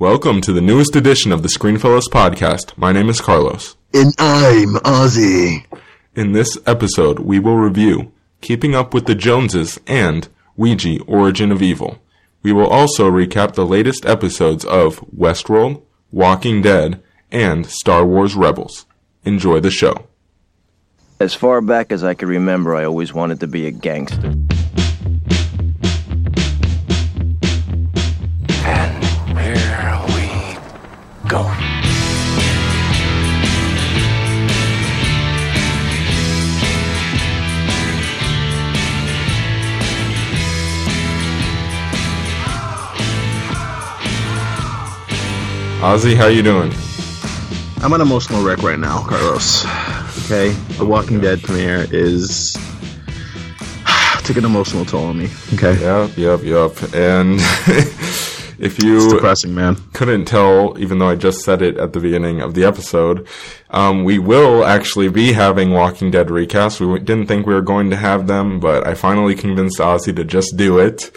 Welcome to the newest edition of the Screenfellows podcast. My name is Carlos. And I'm Ozzy. In this episode, we will review Keeping Up with the Joneses and Ouija Origin of Evil. We will also recap the latest episodes of Westworld, Walking Dead, and Star Wars Rebels. Enjoy the show. As far back as I can remember, I always wanted to be a gangster. Ozzy, how you doing? I'm an emotional wreck right now, Carlos. Okay, The Walking Dead premiere is took an emotional toll on me. Okay, Yep, yep, yep. And if you it's depressing, man. couldn't tell, even though I just said it at the beginning of the episode, um, we will actually be having Walking Dead recasts. We didn't think we were going to have them, but I finally convinced Ozzy to just do it.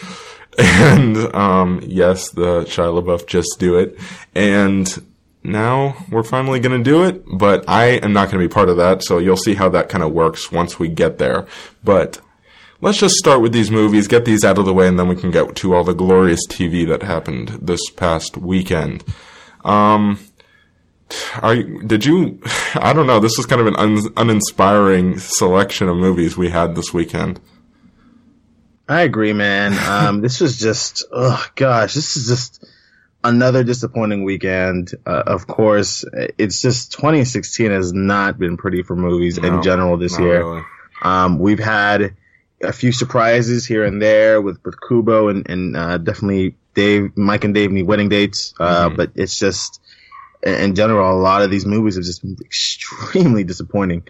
And um, yes, the Shia LaBeouf just do it. And now we're finally going to do it, but I am not going to be part of that. So you'll see how that kind of works once we get there. But let's just start with these movies, get these out of the way, and then we can get to all the glorious TV that happened this past weekend. Um, are you, did you? I don't know. This was kind of an un, uninspiring selection of movies we had this weekend. I agree, man. Um, this was just, oh gosh, this is just another disappointing weekend. Uh, of course, it's just 2016 has not been pretty for movies No, in general this year. really. Um, we've had a few surprises here and there with with Kubo and and uh, definitely Dave, Mike and Dave need wedding dates. Uh, Mhm. But it's just in general, a lot of these movies have just been extremely disappointing.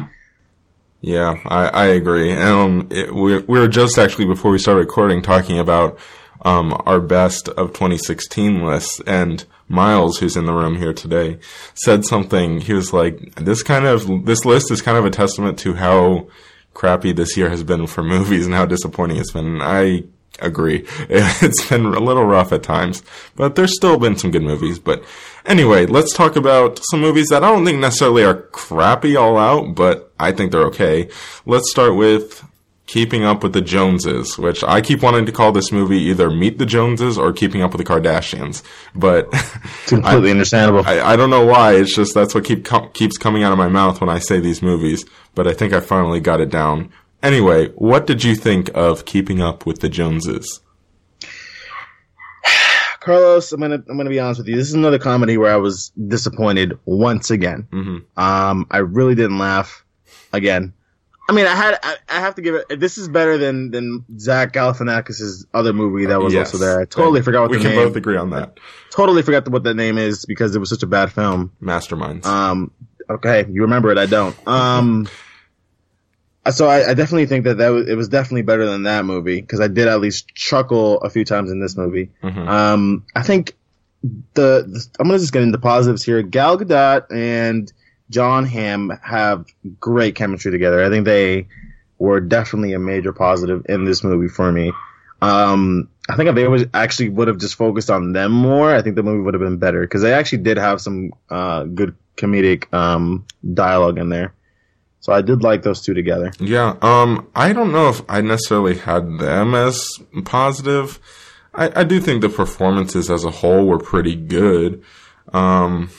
Yeah, I, I agree. Um, it, we, we were just actually before we started recording talking about um, our best of 2016 lists, and Miles, who's in the room here today, said something. He was like, "This kind of this list is kind of a testament to how crappy this year has been for movies and how disappointing it's been." And I agree. It's been a little rough at times, but there's still been some good movies. But anyway, let's talk about some movies that I don't think necessarily are crappy all out, but I think they're okay. Let's start with Keeping Up with the Joneses, which I keep wanting to call this movie either Meet the Joneses or Keeping Up with the Kardashians. But It's completely understandable. I, I don't know why. It's just that's what keep com- keeps coming out of my mouth when I say these movies. But I think I finally got it down. Anyway, what did you think of Keeping Up with the Joneses? Carlos, I'm gonna I'm gonna be honest with you. This is another comedy where I was disappointed once again. Mm-hmm. Um, I really didn't laugh again. I mean, I had I, I have to give it. This is better than than Zach Galifianakis' other movie that was Yes. also there. I totally forgot what we the can name. both agree on that. Totally forgot what that name is because it was such a bad film. Masterminds. Um, okay, you remember it. I don't. Um, so I, I definitely think that that was, it was definitely better than that movie because I did at least chuckle a few times in this movie. Mhm. Um, I think the, the I'm gonna just get into positives here. Gal Gadot and Jon Hamm have great chemistry together. I think they were definitely a major positive in this movie for me. Um, I think if they was actually would have just focused on them more, I think the movie would have been better because they actually did have some uh, good comedic um, dialogue in there. So I did like those two together. Yeah, um, I don't know if I necessarily had them as positive. I, I do think the performances as a whole were pretty good. Um,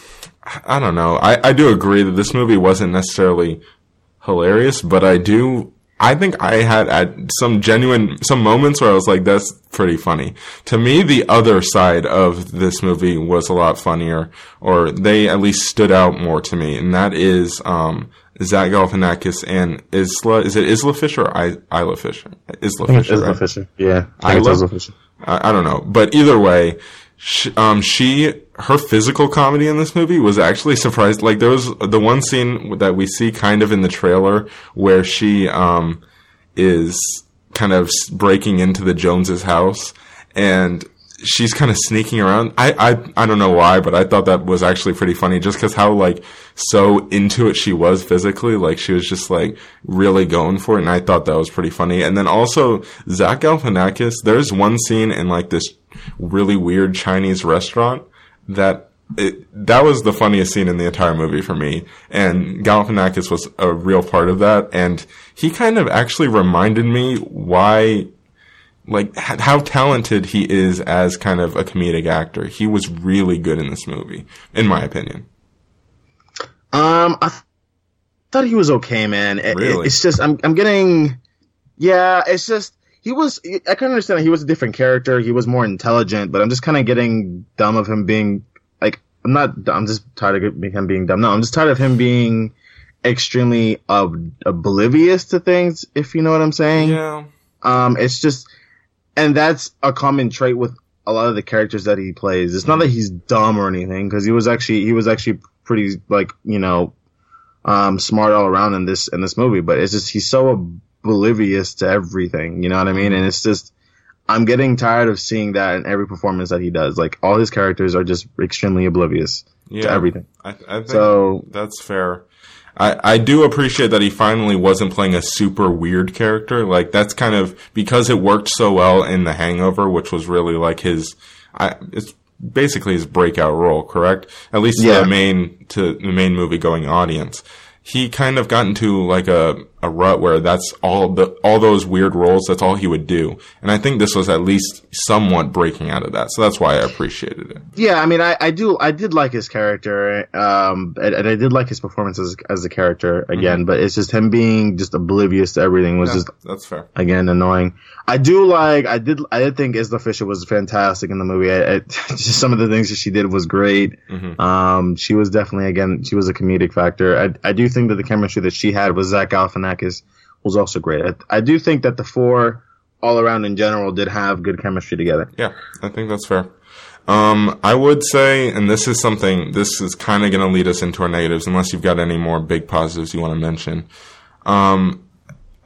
I don't know. I, I do agree that this movie wasn't necessarily hilarious, but I do, I think I had at some genuine, some moments where I was like, that's pretty funny. To me, the other side of this movie was a lot funnier, or they at least stood out more to me, and that is, um, Zach Galifianakis and Isla, is it Isla Fisher or I, Isla Fisher? Isla Fisher, Isla right? Fisher, yeah, I I think it's love- Isla Fisher. I, I don't know, but either way, she, um, she her physical comedy in this movie was actually surprised. Like there was the one scene that we see kind of in the trailer where she um is kind of breaking into the Joneses' house and she's kind of sneaking around. I, I I don't know why, but I thought that was actually pretty funny just because how like so into it she was physically. Like she was just like really going for it, and I thought that was pretty funny. And then also Zach Galifianakis. There's one scene in like this really weird Chinese restaurant. that it, that was the funniest scene in the entire movie for me. And Galifianakis was a real part of that. And he kind of actually reminded me why, like, how talented he is as kind of a comedic actor. He was really good in this movie, in my opinion. Um, I th- thought he was okay, man. It- it- Really? it's just I'm I'm getting, yeah. It's just he was. I can understand that he was a different character. He was more intelligent, but I'm just kind of getting dumb of him being like I'm not. I'm just tired of him being dumb. No, I'm just tired of him being extremely ob- oblivious to things. If you know what I'm saying. Yeah. Um, it's just, and that's a common trait with a lot of the characters that he plays. It's not that he's dumb or anything, because he was actually he was actually pretty like you know, um, smart all around in this in this movie. But it's just he's so oblivious to everything. You know what I mean? And it's just. I'm getting tired of seeing that in every performance that he does. Like all his characters are just extremely oblivious Yeah. to everything. I, I think So- that's fair. I, I do appreciate that he finally wasn't playing a super weird character. Like that's kind of because it worked so well in The Hangover, which was really like his, I, it's basically his breakout role, correct? At least to Yeah. the main, to the main movie going audience. He kind of got into like a, a rut where that's all the, all those weird roles, that's all he would do. And I think this was at least somewhat breaking out of that. So that's why I appreciated it. Yeah, I mean, I, I do, I did like his character, um, and, and I did like his performance as, as a character again, but it's just him being just oblivious to everything was Mm-hmm. Yeah, just that's fair. again annoying. I do like, I did, I did think Isla Fisher was fantastic in the movie. I, I, just some of the things that she did was great. Mhm. Um, she was definitely again, she was a comedic factor. I, I do think that the chemistry that she had with Zach Galifianakis was also great. I, I do think that the four all around in general did have good chemistry together. Yeah, I think that's fair. Um, I would say, and this is something, this is kind of going to lead us into our negatives, unless you've got any more big positives you want to mention. Um,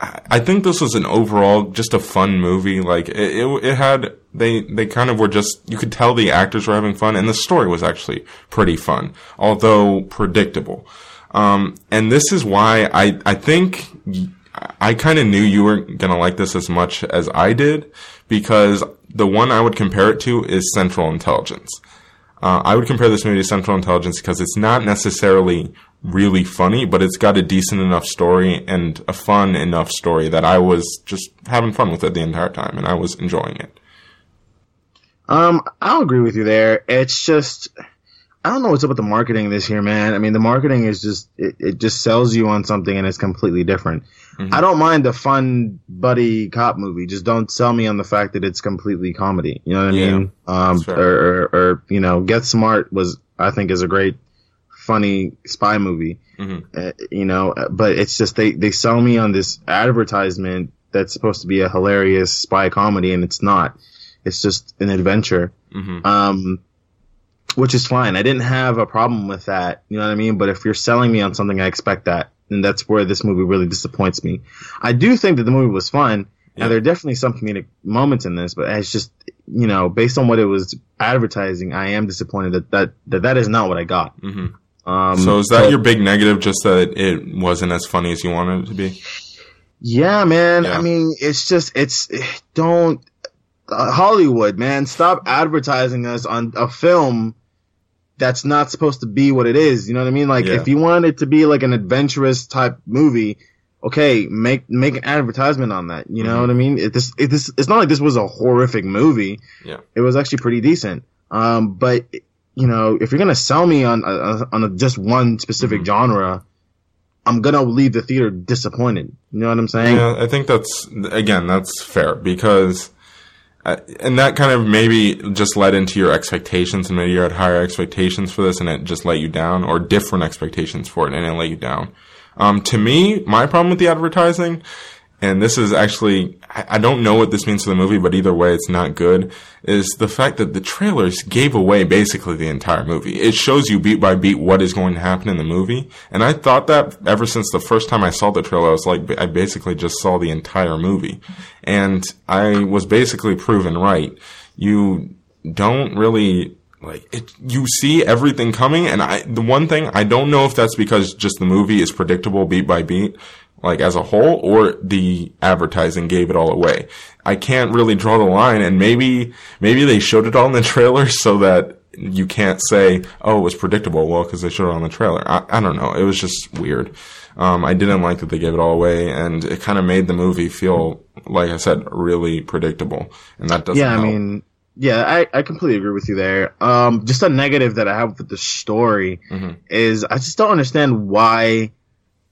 I I think this was an overall just a fun movie. Like it, it, it had they they kind of were just you could tell the actors were having fun, and the story was actually pretty fun, although predictable. Um, and this is why I I think I kind of knew you weren't gonna like this as much as I did, because the one I would compare it to is Central Intelligence. Uh, I would compare this movie to Central Intelligence because it's not necessarily really funny, but it's got a decent enough story and a fun enough story that I was just having fun with it the entire time, and I was enjoying it. Um, I'll agree with you there. It's just, I don't know what's up with the marketing this year, man. I mean, the marketing is just, it, it just sells you on something and it's completely different. I don't mind a fun buddy cop movie. Just don't sell me on the fact that it's completely comedy. You know what I Yeah, mean? Um, or, or, or, you know, Get Smart was, I think is a great, funny spy movie. Mhm. Uh, you know, but it's just, they, they sell me on this advertisement that's supposed to be a hilarious spy comedy and it's not. It's just an adventure hmm um, which is fine. I didn't have a problem with that. You know what I mean? But if you're selling me on something, I expect that, and that's where this movie really disappoints me. I do think that the movie was fun, Yeah. and there are definitely some comedic moments in this, but it's just you know, based on what it was advertising, I am disappointed that that that, that is not what I got. hmm Um, So is that but- your big negative? Just that it wasn't as funny as you wanted it to be? Yeah, man. Yeah. I mean, it's just it's don't uh, Hollywood, man. Stop advertising us on a film that's not supposed to be what it is. You know what I mean? Like, Yeah. if you want it to be like an adventurous type movie, okay, make make an advertisement on that. You know Mhm. what I mean? It, this it, this it's not like this was a horrific movie. Yeah. It was actually pretty decent. Um, but you know, if you're gonna sell me on uh, on a, just one specific Mhm. genre. I'm gonna leave the theater disappointed. You know what I'm saying? Yeah, I think that's again that's fair because, and that kind of maybe just led into your expectations, and maybe you had higher expectations for this, and it just let you down, or different expectations for it, and it let you down. Um, to me, my problem with the advertising, and this is actually I, don't know what this means for the movie, but either way, it's not good. Is the fact that the trailers gave away basically the entire movie. It shows you beat by beat what is going to happen in the movie, and I thought that ever since the first time I saw the trailer, I was like, I basically just saw the entire movie, and I was basically proven right. You don't really like it you see everything coming and i the one thing i don't know if that's because just the movie is predictable beat by beat like as a whole or the advertising gave it all away i can't really draw the line and maybe maybe they showed it all in the trailer so that you can't say, oh, it was predictable. Well, because they showed it on the trailer. I, I don't know. It was just weird. Um, I didn't like that they gave it all away, and it kind of made the movie feel, like I said, really predictable. And that doesn't. yeah, I mean, yeah, I, I completely agree with you there. Um, just a negative that I have with the story Mhm. is I just don't understand why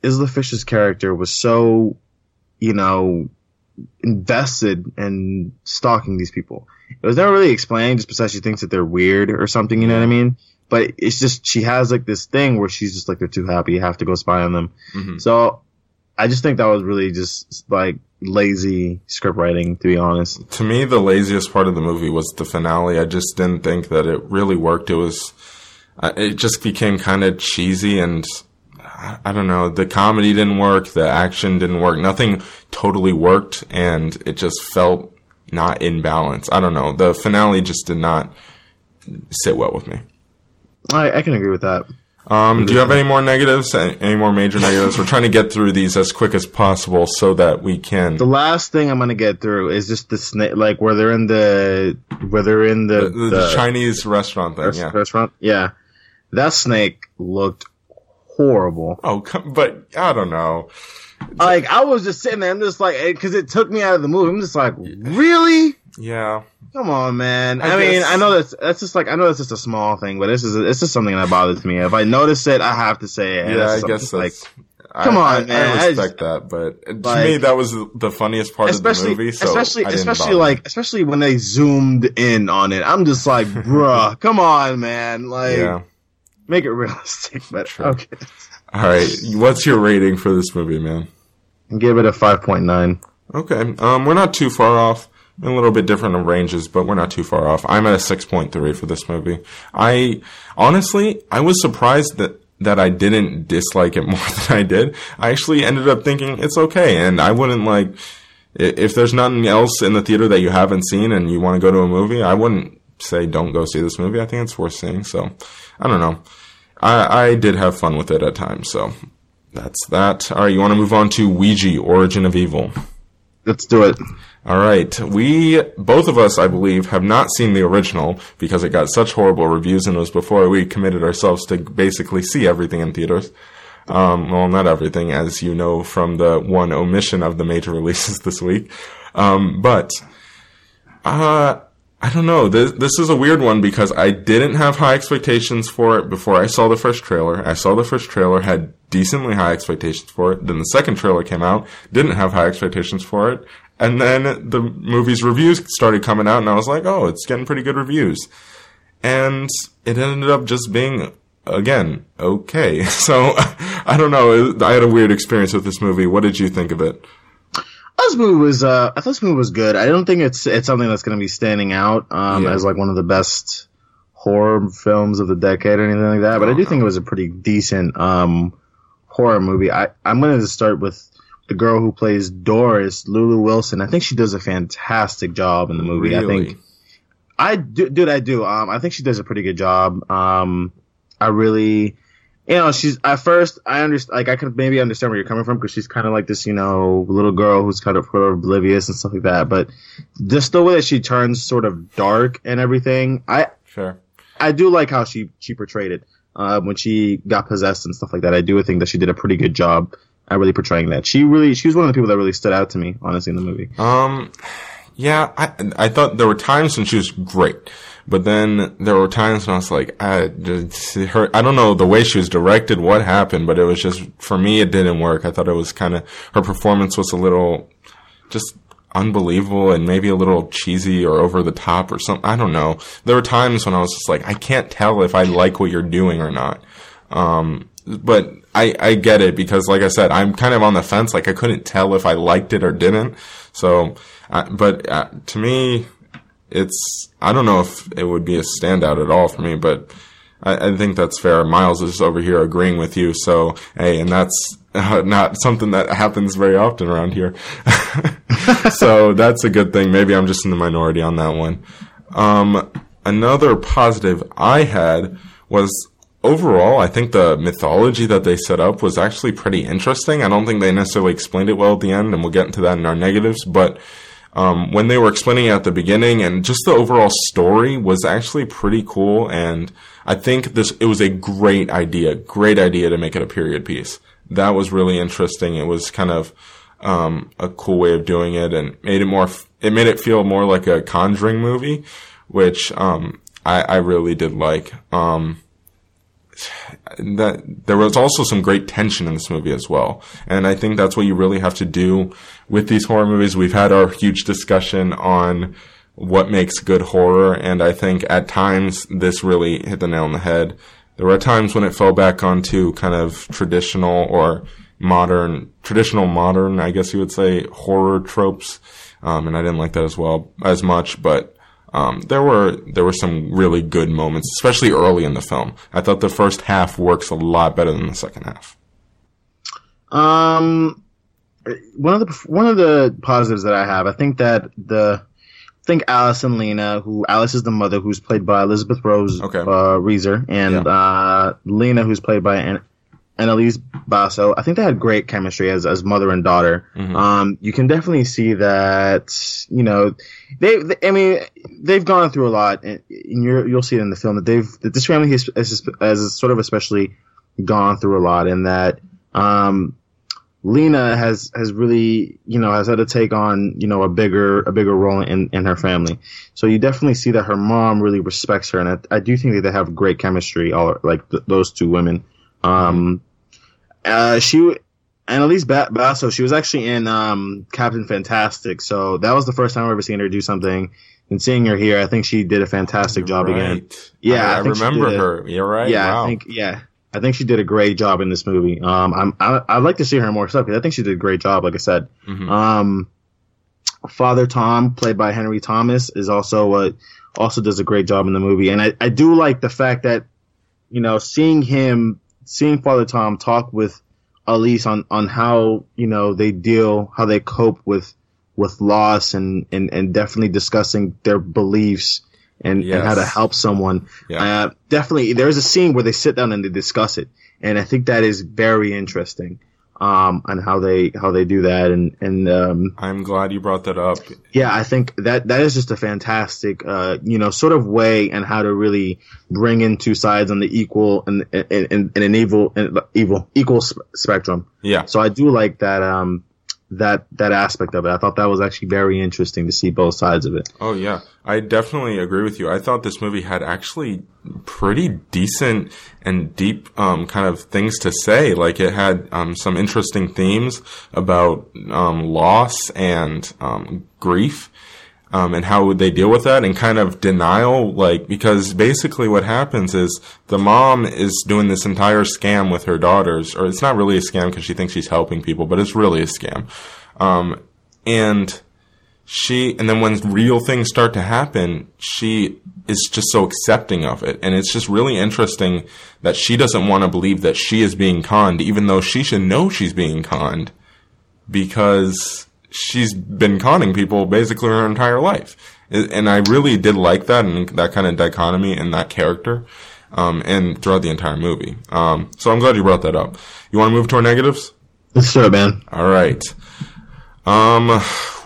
Isla Fisher's character was so, you know, invested in stalking these people. It was never really explained, just because she thinks that they're weird or something. You know what I mean? But it's just she has like this thing where she's just like they're too happy, you have to go spy on them. Mhm. So I just think that was really just like lazy script writing, to be honest. to me, the laziest part of the movie was the finale. I just didn't think that it really worked. It was, uh, it just became kind of cheesy and I, I don't know. The comedy didn't work. The action didn't work. Nothing totally worked and it just felt not in balance. I don't know. The finale just did not sit well with me. I, I can agree with that. Um, do you have any more negatives? Any more major negatives? We're trying to get through these as quick as possible so that we can. The last thing I'm gonna get through is just the snake, like where they're in the where they're in the, The, the, the Chinese restaurant thing, res- yeah. restaurant. Yeah, that snake looked horrible. Oh, but I don't know. Like I was just sitting there, I'm just like, eh, because it took me out of the movie. I'm just like, really? Yeah, Come on, man. I I, mean, guess- I know that's that's just like I know that's just a small thing, but this is this is something that bothers me. If I notice it, I have to say it. yeah, I it's guess something that's. I- come I, on, man. I I respect that, but to like- me, that was the funniest part especially of the movie. So especially I didn't especially bother. like especially when they zoomed in on it. I'm just like, bruh, come on, man. Like, yeah. Make it realistic. But Sure. okay, All right, what's your rating for this movie, man? give it a five point nine. Okay, um, we're not too far off. A little bit different of ranges, but we're not too far off. I'm at a six point three for this movie. I honestly, I was surprised that that I didn't dislike it more than I did. I actually ended up thinking it's okay, and I wouldn't like if there's nothing else in the theater that you haven't seen and you want to go to a movie. I wouldn't say don't go see this movie. I think it's worth seeing. So I don't know. I I did have fun with it at times. So that's that. All right, you want to move on to Ouija: Origin of Evil. Let's do it. All right. We, both of us, I believe, have not seen the original because it got such horrible reviews and it was before we committed ourselves to basically see everything in theaters. Um, well, not everything, as you know from the one omission of the major releases this week. Um, but, uh, I don't know. This, this is a weird one because I didn't have high expectations for it before I saw the first trailer. I saw the first trailer, had decently high expectations for it. Then the second trailer came out, didn't have high expectations for it. And then the movie's reviews started coming out and I was like, oh, it's getting pretty good reviews. And it ended up just being, again, okay. So, I don't know. I had a weird experience with this movie. What did you think of it? This movie was uh, I thought this movie was good. I don't think it's it's something that's going to be standing out um, Yeah. as like one of the best horror films of the decade or anything like that. But I do think it was a pretty decent um, horror movie. I I'm going to start with the girl who plays Doris, Lulu Wilson. I think she does a fantastic job in the movie. I think I do, dude, I do. Um, I think she does a pretty good job. Um, I really, you know, she's at first I understand, like I could maybe understand where you're coming from because she's kind of like this, you know, little girl who's kind of oblivious and stuff like that. But just the way that she turns sort of dark and everything, I Sure. I do like how she she portrayed it uh, when she got possessed and stuff like that. I do think that she did a pretty good job at really portraying that. She really she was one of the people that really stood out to me, honestly, in the movie. Um, yeah, I I thought there were times when she was great, but then there were times when I was like, I her, I don't know the way she was directed, what happened, but it was just for me it didn't work. I thought it was kind of her performance was a little just unbelievable and maybe a little cheesy or over the top or something. I don't know. There were times when I was just like, I can't tell if I like what you're doing or not. Um, but I, I get it because, like I said, I'm kind of on the fence. Like I couldn't tell if I liked it or didn't. So, uh, but uh, to me, it's I don't know if it would be a standout at all for me, but I, I think that's fair. Miles is over here agreeing with you. So hey, and that's uh, not something that happens very often around here. so that's a good thing. Maybe I'm just in the minority on that one. Um, another positive I had was overall, I think the mythology that they set up was actually pretty interesting. I don't think they necessarily explained it well at the end, and we'll get into that in our negatives, but um, when they were explaining at the beginning and just the overall story was actually pretty cool. And I think this, it was a great idea, great idea to make it a period piece. That was really interesting. It was kind of, um, a cool way of doing it and made it more, it made it feel more like a conjuring movie, which, um, I, I really did like. Um, that there was also some great tension in this movie as well. And I think that's what you really have to do with these horror movies. We've had our huge discussion on what makes good horror. And I think at times this really hit the nail on the head. There were times when it fell back onto kind of traditional or modern, traditional modern, I guess you would say, horror tropes. Um, and I didn't like that as well, as much, but um, there were there were some really good moments, especially early in the film. I thought the first half works a lot better than the second half. Um, one of the one of the positives that I have, I think that the I think Alice and Lena, who Alice is the mother, who's played by Elizabeth Rose Okay. uh, Reaser, and Yeah. uh, Lena, who's played by An- Annalise Basso. I think they had great chemistry as as mother and daughter. Mhm. Um, you can definitely see that. You know, they, they I mean, they've gone through a lot, and, and you're, you'll see it in the film that they've that this family has, has, has sort of especially gone through a lot, and that um, Lena has has really you know has had to take on you know a bigger a bigger role in in her family. So you definitely see that her mom really respects her, and I, I do think that they have great chemistry. All like th- those two women. Um, uh, she Annalise ba- Basso, she was actually in um, Captain Fantastic, so that was the first time I've ever seen her do something. And seeing her here, I think she did a fantastic job again. Yeah, I, I I remember did a- her. You're right. Yeah, wow. I think yeah, I think she did a great job in this movie. Um, I'm I, I'd like to see her more stuff because I think she did a great job. Like I said, Mhm. um, Father Tom, played by Henry Thomas, is also what also does a great job in the movie, and I, I do like the fact that you know seeing him, seeing Father Tom talk with Elise on on how you know they deal, how they cope with with loss, and and and definitely discussing their beliefs. And, and how to help someone. Yeah. Uh, definitely, there's a scene where they sit down and they discuss it, and I think that is very interesting. Um, on how they how they do that, and and um, I'm glad you brought that up. yeah, I think that that is just a fantastic, uh, you know, sort of way and how to really bring in two sides on the equal and in, in, in an evil, in, evil equal sp- spectrum. Yeah. So I do like that um that that aspect of it. I thought that was actually very interesting to see both sides of it. Oh yeah, I definitely agree with you. I thought this movie had actually pretty decent and deep um, kind of things to say. Like it had um, some interesting themes about um, loss and um, grief. Um, and how would they deal with that and kind of denial like because basically what happens is the mom is doing this entire scam with her daughters or it's not really a scam because she thinks she's helping people but it's really a scam. Um, and she and then when real things start to happen she is just so accepting of it. And it's just really interesting that she doesn't want to believe that she is being conned even though she should know she's being conned because she's been conning people basically her entire life and i really did like that and that kind of dichotomy and that character um, and throughout the entire movie um, so i'm glad you brought that up you want to move to our negatives Let's do it, man. all right. Um,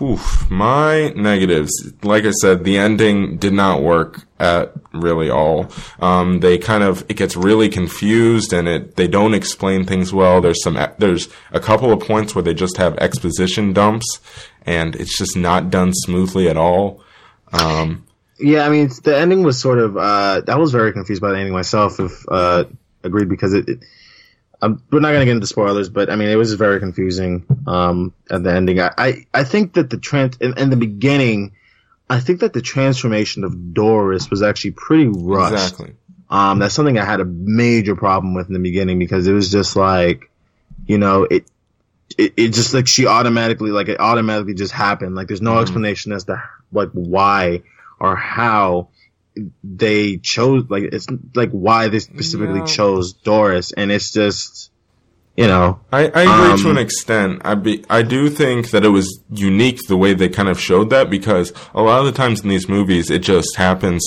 oof, my negatives. Like I said, the ending did not work at really all. Um, they kind of it gets really confused, and it they don't explain things well. There's some there's a couple of points where they just have exposition dumps, and it's just not done smoothly at all. Um, Yeah, I mean, the ending was sort of. Uh, I was very confused by the ending myself. If uh, agreed, because it. it um, we're not going to get into spoilers, but I mean, it was very confusing um, at the ending. I, I, I think that the trans in, in the beginning, I think that the transformation of Doris was actually pretty rushed. exactly. Um, that's something I had a major problem with in the beginning because it was just like, you know, it, it, it just like she automatically, like it automatically just happened. Like there's no Mhm. explanation as to like why or how they chose, like it's like why they specifically No. chose Doris. And it's just, you know, I, I agree to Um, an extent. I be I do think that it was unique the way they kind of showed that because a lot of the times in these movies it just happens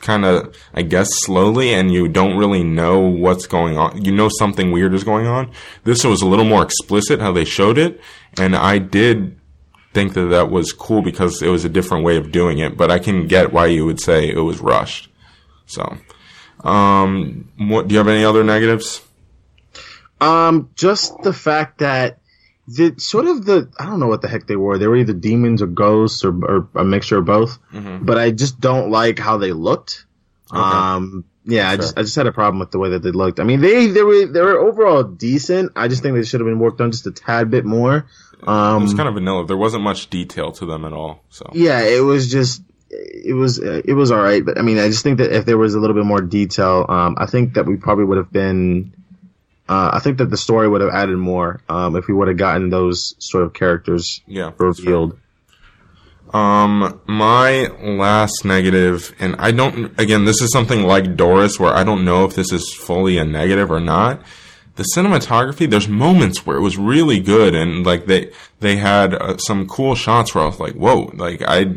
kind of I guess slowly and you don't really know what's going on. You know something weird is going on. This was a little more explicit how they showed it, and I did think that that was cool because it was a different way of doing it. But I can get why you would say it was rushed. So, um, what do you have any other negatives? Um, just the fact that the sort of the I don't know what the heck they were. They were either demons or ghosts or, or a mixture of both. But I just don't like how they looked. Um, yeah, I just I just had a problem with the way that they looked. I mean, they they were they were overall decent. I just think they should have been worked on just a tad bit more. It Um, was kind of vanilla. There wasn't much detail to them at all. So, yeah, it was just it was it was all right. But I mean, I just think that if there was a little bit more detail, um, I think that we probably would have been. Uh, I think that the story would have added more um, if we would have gotten those sort of characters yeah. revealed. Um, my last negative, and I don't, again, this is something like Doris where I don't know if this is fully a negative or not. The cinematography, there's moments where it was really good and like they, they had uh, some cool shots where I was like, whoa, like I,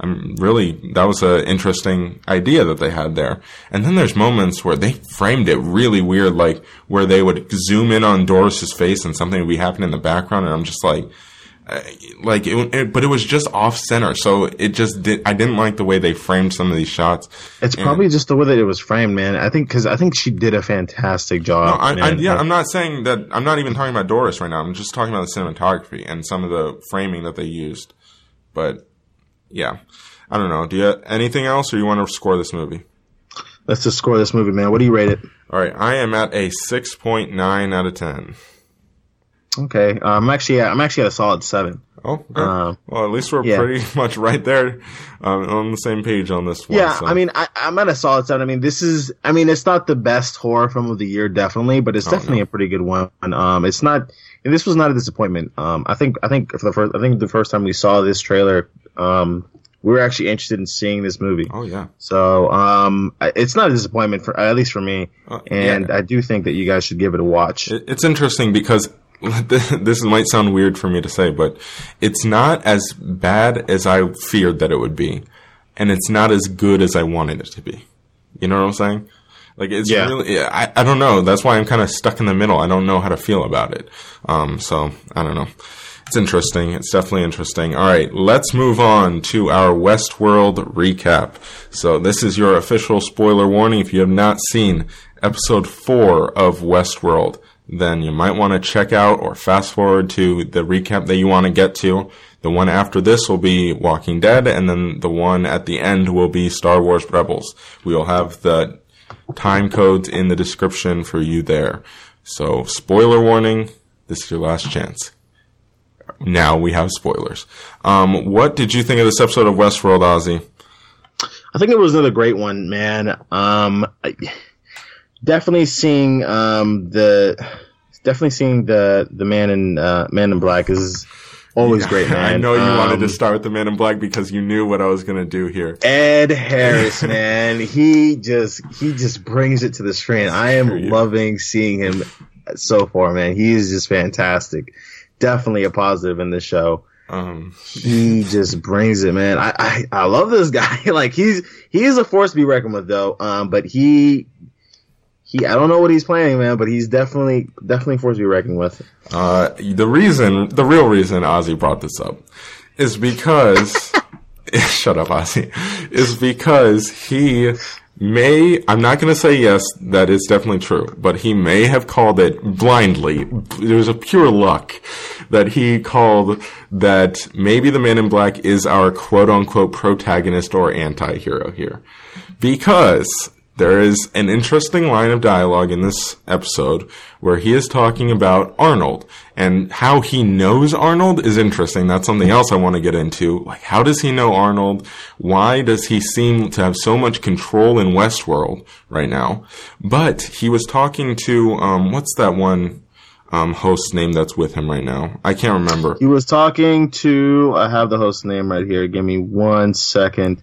I'm really, that was an interesting idea that they had there. And then there's moments where they framed it really weird, like where they would zoom in on Doris's face and something would be happening in the background and I'm just like, Uh, like it, it, but it was just off center so it just did i didn't like the way they framed some of these shots It's And- probably just the way that it was framed, man. I think because I think she did a fantastic no, job. I, I, yeah I, am not saying that i'm not even talking about doris right now i'm just talking about the cinematography and some of the framing that they used but yeah i don't know do you have anything else or you want to score this movie Let's just score this movie, man. What do you rate it? all right i am at a 6.9 out of 10 Okay, uh, I'm actually at, I'm actually at a solid seven. oh okay. Uh, well at least we're yeah. pretty much right there um, on the same page on this one Yeah, so. I mean, I, I'm at a solid seven. I mean, this is, I mean, it's not the best horror film of the year, definitely, but it's Oh, definitely no. a pretty good one. Um, it's not, and this was not a disappointment. Um, I think, I think for the first, I think the first time we saw this trailer, um, we were actually interested in seeing this movie. oh yeah So, um, it's not a disappointment for, at least for me. Uh, And yeah. I do think that you guys should give it a watch. It's interesting because this might sound weird for me to say, but it's not as bad as I feared that it would be, and it's not as good as I wanted it to be. You know what I'm saying? Like it's Yeah. really, I, I don't know. That's why I'm kind of stuck in the middle. I don't know how to feel about it. Um, so I don't know. It's interesting. It's definitely interesting. All right, let's move on to our Westworld recap. So this is your official spoiler warning. If you have not seen episode four of Westworld, then you might want to check out or fast forward to the recap that you want to get to. The one after this will be Walking Dead, and then the one at the end will be Star Wars Rebels. We will have the time codes in the description for you there. So, spoiler warning, this is your last chance. Now we have spoilers. Um, what did you think of this episode of Westworld, Ozzy? I think it was another great one, man. Um, I, definitely seeing um the definitely seeing the the man in uh, Man in Black is always great, man. I know you wanted to Um, start with the Man in Black because you knew what I was going to do here. Ed Harris, man, he just he just brings it to the screen. I am yeah. loving seeing him so far, man. He is just fantastic. Definitely a positive in this show. Um, He just brings it, man. I, I I love this guy. like he's he is a force to be reckoned with, though. Um, but he he I don't know what he's playing, man. But he's definitely definitely force to be reckoned with. Uh, the reason, the real reason Ozzy brought this up is because, shut up, Ozzy, is because he may, I'm not going to say yes, that is definitely true, but he may have called it blindly. There's a pure luck that he called that maybe the man in black is our quote unquote protagonist or anti-hero here. Because there is an interesting line of dialogue in this episode where he is talking about Arnold and how he knows Arnold is interesting. That's something else I want to get into. Like, how does he know Arnold? Why does he seem to have so much control in Westworld right now? But he was talking to, um, what's that one, um, host name that's with him right now? I can't remember. He was talking to I have the host name right here. Give me one second.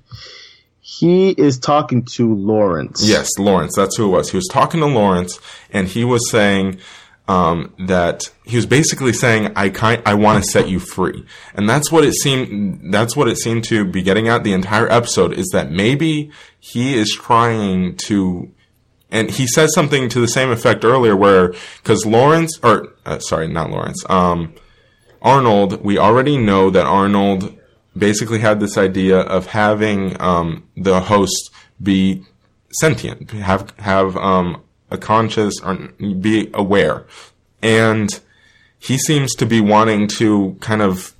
He is talking to Lawrence. Yes, Lawrence. That's who it was. He was talking to Lawrence, and he was saying um, that he was basically saying, "I kind, I want to set you free," and that's what it seemed. That's what it seemed to be getting at the entire episode. Is that maybe he is trying to. And he said something to the same effect earlier, where because Lawrence, or uh, sorry, not Lawrence, um, Arnold, we already know that Arnold basically had this idea of having um, the host be sentient, have have um, a conscious or be aware, and he seems to be wanting to kind of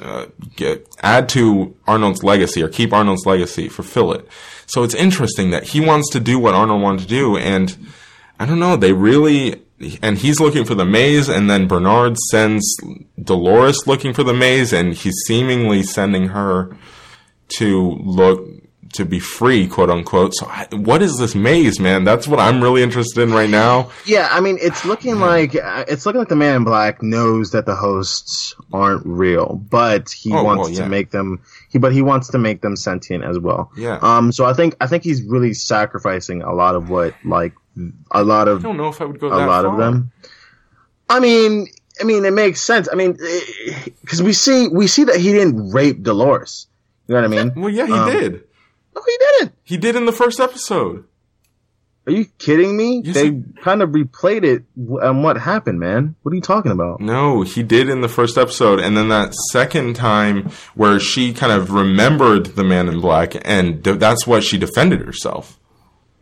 uh, get, add to Arnold's legacy or keep Arnold's legacy, fulfill it. So it's interesting that he wants to do what Arnold wanted to do, and I don't know, they really, and he's looking for the maze, and then Bernard sends Dolores looking for the maze, and he's seemingly sending her to look to be free, quote unquote. So, I, what is this maze, man? That's what I'm really interested in right now. Yeah, I mean, it's looking like uh, it's looking like the Man in Black knows that the hosts aren't real, but he Oh, wants well, yeah. to make them. He, but he wants to make them sentient as well. Yeah. Um. So I think I think he's really sacrificing a lot of what, like, a lot of I don't know if I would go a lot far. of them. I mean, I mean, it makes sense. I mean, because we see we see that he didn't rape Dolores. You know what I mean? Well, yeah, he Um, did. No, he didn't. He did in the first episode. Are you kidding me? Yes, they he- kind of replayed it and what happened, man. What are you talking about? No, he did in the first episode, and then that second time where she kind of remembered the man in black, and that's what she defended herself.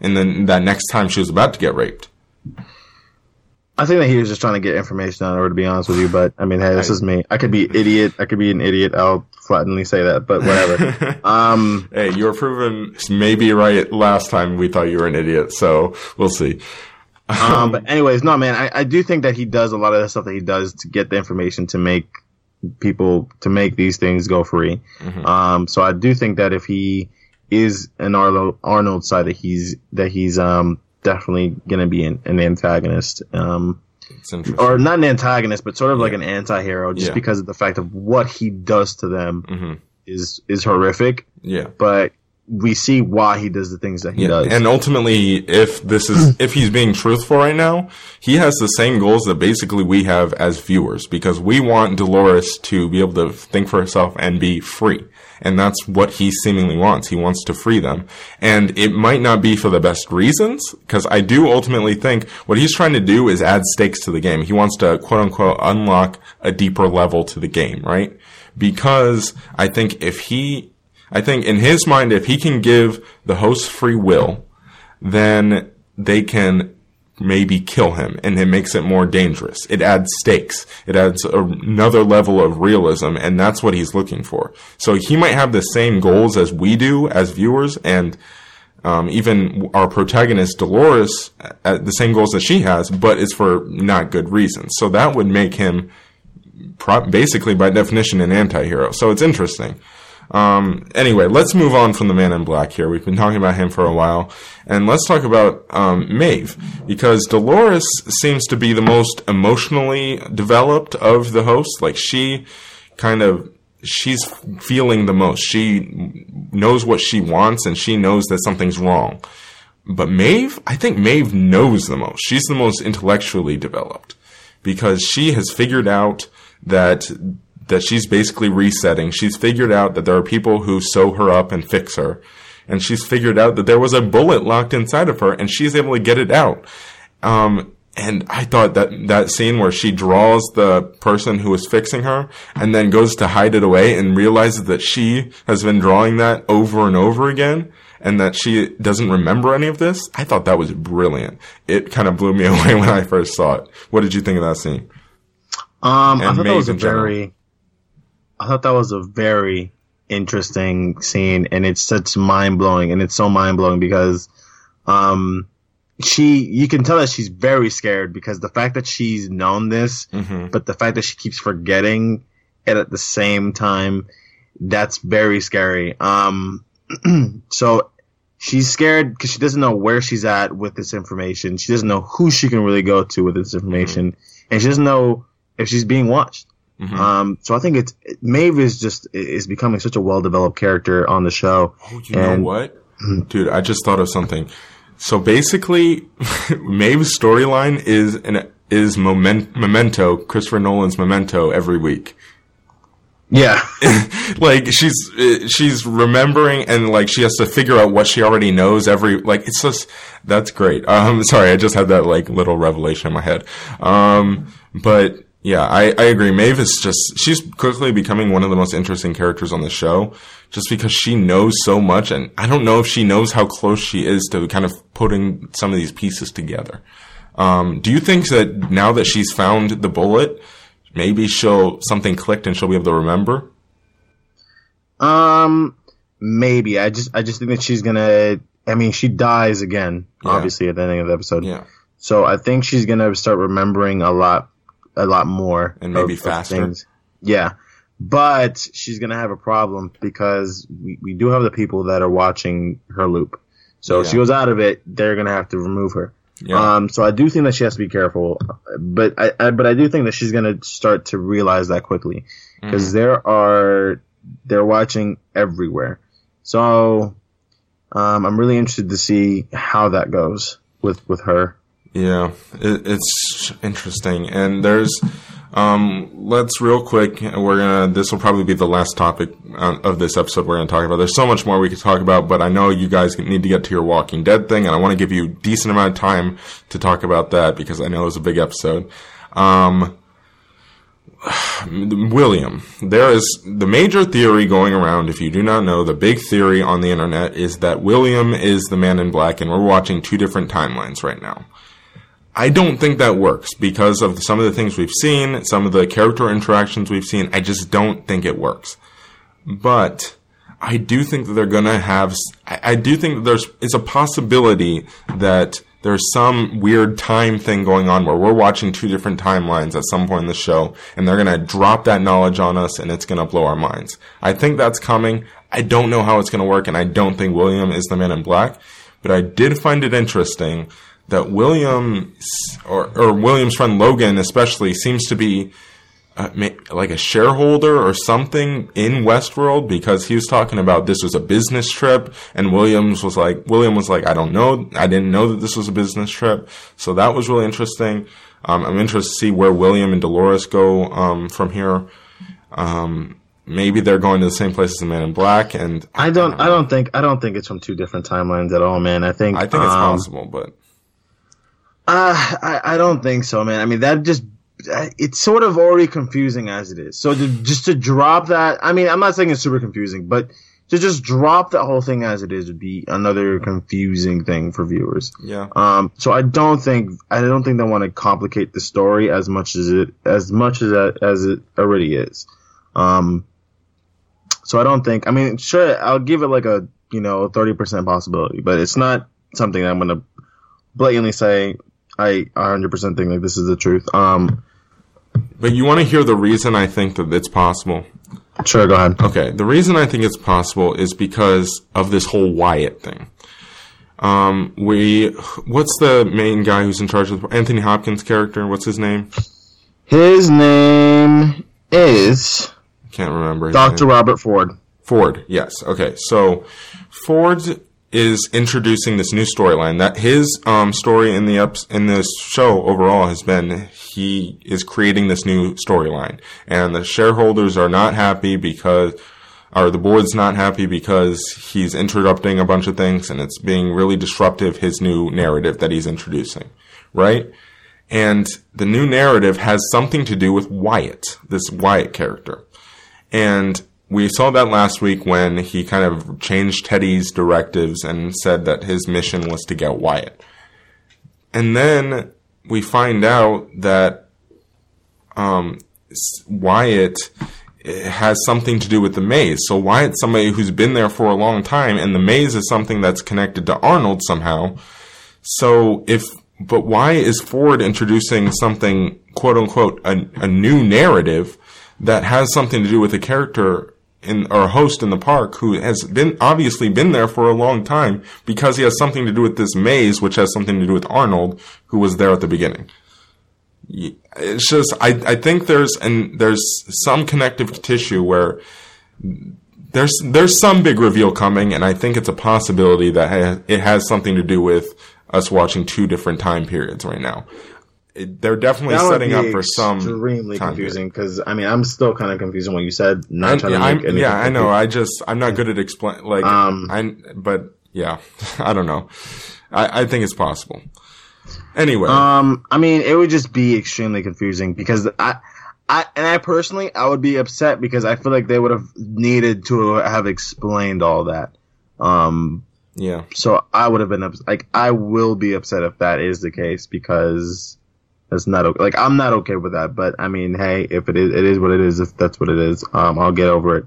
And then that next time she was about to get raped. I think that he was just trying to get information out of her, to be honest with you. But I mean, hey, this I- is me. I could be idiot. I could be an idiot. I'll flatly say that, but whatever. um, Hey, you were proven maybe right last time we thought you were an idiot, so we'll see. um, but anyways, no, man, I, I do think that he does a lot of the stuff that he does to get the information to make people to make these things go free. Mhm. Um, so I do think that if he is an Arnold Arnold side, that he's that he's um definitely gonna be an, an antagonist. Um, or not an antagonist, but sort of like an anti-hero, just Yeah. because of the fact of what he does to them hmm is is horrific. Yeah. But we see why he does the things that he Yeah, does. and ultimately, if this is if he's being truthful right now, he has the same goals that basically we have as viewers because we want Dolores to be able to think for herself and be free, and that's what he seemingly wants. He wants to free them, and it might not be for the best reasons because I do ultimately think what he's trying to do is add stakes to the game. He wants to quote unquote unlock a deeper level to the game, right? Because I think if he I think in his mind, if he can give the host free will, then they can maybe kill him and it makes it more dangerous. It adds stakes. It adds another level of realism and that's what he's looking for. So he might have the same goals as we do as viewers and um, even our protagonist Dolores uh, the same goals that she has, but it's for not good reasons. So that would make him pro- basically by definition an anti-hero. So it's interesting. Um, anyway, let's move on from the Man in Black here. We've been talking about him for a while, and let's talk about um, Maeve because Dolores seems to be the most emotionally developed of the hosts. Like she kind of she's feeling the most. She knows what she wants, and she knows that something's wrong. But Maeve, I think Maeve knows the most. She's the most intellectually developed because she has figured out that that she's basically resetting. She's figured out that there are people who sew her up and fix her. And she's figured out that there was a bullet locked inside of her and she's able to get it out. Um, and I thought that that scene where she draws the person who was fixing her and then goes to hide it away and realizes that she has been drawing that over and over again and that she doesn't remember any of this. I thought that was brilliant. It kind of blew me away when I first saw it. What did you think of that scene? Um, I And thought that was a very, I thought that was a very interesting scene, and it's such mind blowing, and it's so mind blowing because, um, she, you can tell that she's very scared because the fact that she's known this, hmm but the fact that she keeps forgetting it at the same time, that's very scary. Um, so she's scared because she doesn't know where she's at with this information. She doesn't know who she can really go to with this information, and she doesn't know if she's being watched. Mhm. Um, so I think it's Maeve is just is becoming such a well developed character on the show. Oh, you know And- what? Dude, I just thought of something. So basically, Maeve's storyline is an is moment, Memento, Christopher Nolan's Memento every week. Yeah, like she's she's remembering and like she has to figure out what she already knows every like it's just that's great. Um sorry, I just had that like little revelation in my head. Um but Yeah, I, I agree. Maeve is just, she's quickly becoming one of the most interesting characters on the show just because she knows so much. And I don't know if she knows how close she is to kind of putting some of these pieces together. Um, do you think that now that she's found the bullet, maybe she'll, something clicked and she'll be able to remember? Um, maybe. I just, I just think that she's gonna. I mean, she dies again, Yeah. obviously at the ending of the episode. Yeah. So I think she's gonna start remembering a lot, a lot more, And maybe of- of faster. things. Yeah, but she's gonna have a problem because we, we do have the people that are watching her loop. So if she goes out of it, they're gonna have to remove her. Yeah. Um, so I do think that she has to be careful, but I, I but I do think that she's gonna start to realize that quickly because Mhm. there are they're watching everywhere. So um, I'm really interested to see how that goes with with her. Yeah, it, it's interesting. And there's, um, let's real quick, we're gonna, this will probably be the last topic uh, of this episode we're gonna talk about. There's so much more we could talk about, but I know you guys need to get to your Walking Dead thing, and I want to give you decent amount of time to talk about that because I know it was a big episode. Um, William, there is the major theory going around. If you do not know, the big theory on the internet is that William is the man in black, and we're watching two different timelines right now. I don't think that works because of some of the things we've seen, some of the character interactions we've seen. I just don't think it works. But I do think that they're gonna have. I do think that there's. It's a possibility that there's some weird time thing going on where we're watching two different timelines at some point in the show, and they're gonna drop that knowledge on us, and it's gonna blow our minds. I think that's coming. I don't know how it's gonna work, and I don't think William is the Man in Black. But I did find it interesting that William or, or William's friend Logan, especially, seems to be uh, like a shareholder or something in Westworld because he was talking about this was a business trip, and Williams was like, William was like, I don't know, I didn't know that this was a business trip, so that was really interesting. Um, I'm interested to see where William and Dolores go um, from here. Um, maybe they're going to the same place as the Man in Black, and I don't I don't think I don't think it's from two different timelines at all, man. I think I think it's um, possible, but Uh, I, I don't think so, man. I mean, that just, it's sort of already confusing as it is. So to, just to drop that, I mean, I'm not saying it's super confusing, but to just drop that whole thing as it is would be another confusing thing for viewers. yeah. Um, so I don't think, I don't think they want to complicate the story as much as it, as much as as it already is. Um, so I don't think, I mean, sure, I'll give it like a, you know, 30% possibility, but it's not something I'm going to blatantly say, I 100% think like this is the truth. Um, But you want to hear the reason I think that it's possible. sure, go ahead. Okay, the reason I think it's possible is because of this whole Wyatt thing. Um, we, what's the main guy who's in charge of Anthony Hopkins' character? What's his name? His name is Can't remember. Dr. name. Robert Ford. Ford. Yes. Okay. So Ford is introducing this new storyline. That his um, story in the ups in this show overall has been he is creating this new storyline, and the shareholders are not happy because. Or the board's not happy because he's interrupting a bunch of things and it's being really disruptive, his new narrative that he's introducing. Right? And the new narrative has something to do with Wyatt, this Wyatt character. And we saw that last week when he kind of changed Teddy's directives and said that his mission was to get Wyatt. And then we find out that um, Wyatt eh, has something to do with the maze. So Wyatt's somebody who's been there for a long time, and the maze is something that's connected to Arnold somehow. So if, but why is Ford introducing something, quote unquote, a, a new narrative that has something to do with a character in, or host in the park who has been, obviously been there for a long time because he has something to do with this maze, which has something to do with Arnold, who was there at the beginning. It's just, I, I think there's, and there's some connective tissue where there's there's some big reveal coming, and I think it's a possibility that it has something to do with us watching two different time periods right now. It, they're definitely setting up for some extremely confusing because I mean I'm still kind of confused on what you said. Not period. trying And, to make anything yeah, I know. I just I'm not good at explain like Um, I but yeah, I don't know. I, I think it's possible. Anyway, Um, I mean, it would just be extremely confusing because I, I, and I personally, I would be upset because I feel like they would have needed to have explained all that. Um, yeah, so I would have been ups- like, I will be upset if that is the case because that's not okay. Like, I'm not okay with that. But I mean, hey, if it is, it is what it is. If that's what it is, um, I'll get over it.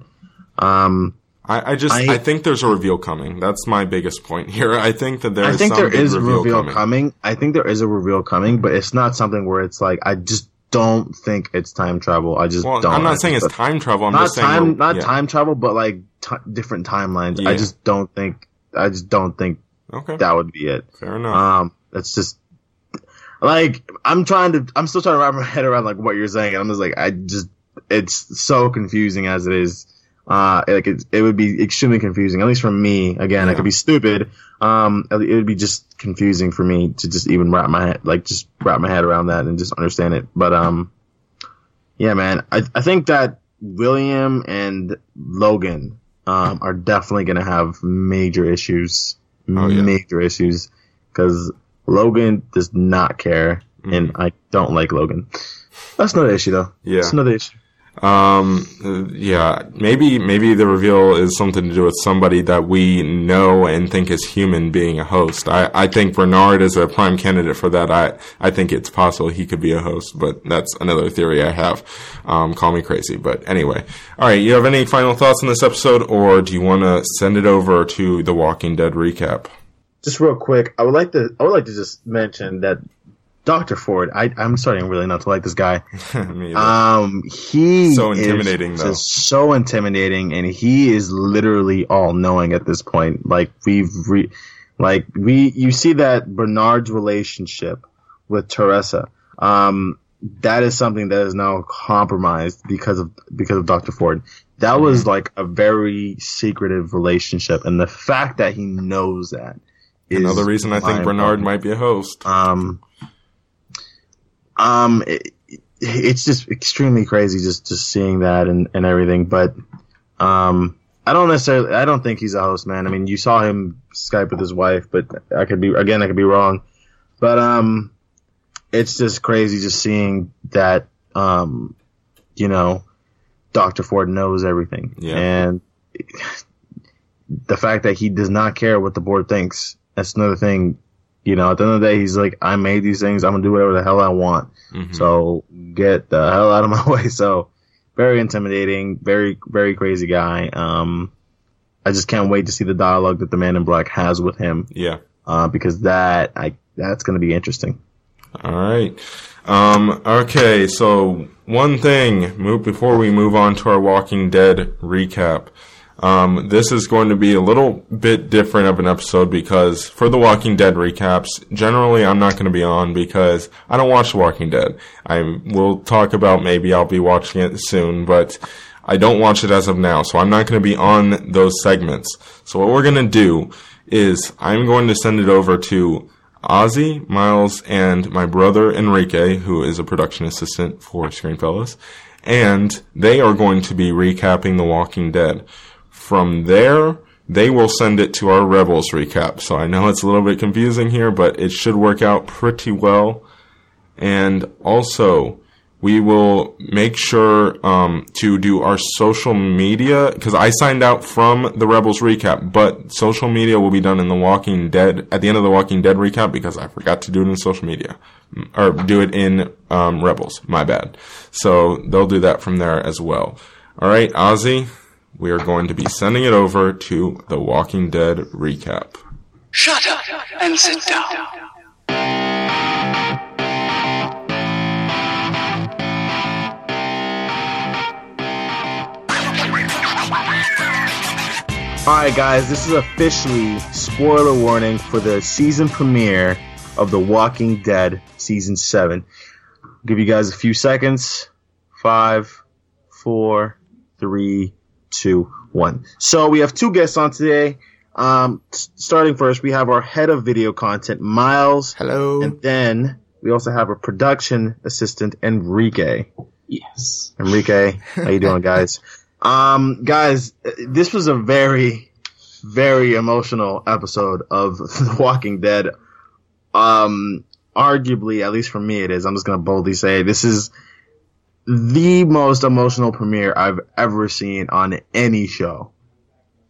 Um, I, I just I, I- think there's a reveal coming. That's my biggest point here. I think that there I is think some there a reveal, reveal coming. coming. I think there is a reveal coming, but it's not something where it's like I just don't think it's time travel. I just Well, don't. I'm not saying it's time travel. I'm not just saying time, we're- not yeah. time travel, but like t- different timelines. Yeah. I just don't think. I just don't think Okay, that would be it. fair enough. Um, that's just like I'm trying to. I'm still trying to wrap my head around like what you're saying, and I'm just like I just it's so confusing as it is. Uh, like it, it would be extremely confusing, at least for me. Again, I could be stupid. Um, it would be just confusing for me to just even wrap my head, like just wrap my head around that and just understand it. But um, yeah, man, I I think that William and Logan um are definitely gonna have major issues, Oh, yeah. major issues, because Logan does not care, and I don't like Logan. That's another issue, though. Mm-hmm. Yeah. That's another issue. Um, yeah, maybe maybe the reveal is something to do with somebody that we know and think is human being a host. I, I think Bernard is a prime candidate for that. I I think it's possible he could be a host, but that's another theory I have. Um, call me crazy, but anyway. All right, you have any final thoughts on this episode, or do you want to send it over to the Walking Dead recap? Just real quick, I would like to. I would like to just mention that Doctor Ford. I, I'm starting really not to like this guy. Um, he So is intimidating, though. so intimidating, and he is literally all knowing at this point. Like we've re- like we, you see that Bernard's relationship with Theresa. Um, that is something that is now compromised because of because of Doctor Ford. That was Mm-hmm. like a very secretive relationship, and the fact that he knows that Another reason I think. Bernard might be a host. Um, um, it, it's just extremely crazy just just seeing that and, and everything. But um, I don't necessarily. I don't think he's a host, man. I mean, you saw him Skype with his wife, but I could be again. I could be wrong. But um, it's just crazy just seeing that. Um, you know, Doctor Ford knows everything, Yeah. and the fact that he does not care what the board thinks. That's another thing. You know, at the end of the day, he's like, I made these things. I'm gonna do whatever the hell I want. Mhm. So get the hell out of my way. So very intimidating, very very crazy guy. Um, I just can't wait to see the dialogue that the Man in Black has with him, yeah. uh, because that I that's gonna be interesting. All right. Um, okay, so one thing move, before we move on to our Walking Dead recap. Um, this is going to be a little bit different of an episode because for the Walking Dead recaps, generally I'm not going to be on because I don't watch The Walking Dead. I will talk about maybe I'll be watching it soon, but I don't watch it as of now, so I'm not going to be on those segments. So what we're going to do is I'm going to send it over to Ozzy, Miles, and my brother Enrique, who is a production assistant for Screenfellows, and they are going to be recapping The Walking Dead. From there, they will send it to our Rebels recap. So I know it's a little bit confusing here, but it should work out pretty well. And also, we will make sure um, to do our social media because I signed out from the Rebels recap, but social media will be done in the Walking Dead at the end of the Walking Dead recap because I forgot to do it in social media or do it in um, Rebels. My bad. So they'll do that from there as well. All right, Ozzy, we are going to be sending it over to the Walking Dead recap. Shut up and sit down. All right, guys, this is officially spoiler warning for the season premiere of The Walking Dead season seven. I'll give you guys a few seconds. Five, four, three, two, one. So we have two guests on today. Um, starting first, we have our head of video content, Miles, Hello. and then we also have a production assistant, Enrique. Yes. Enrique, how you doing, guys? Um, guys, this was a very, very emotional episode of The Walking Dead. Um, arguably, at least for me, it is. I'm just gonna boldly say this is the most emotional premiere I've ever seen on any show,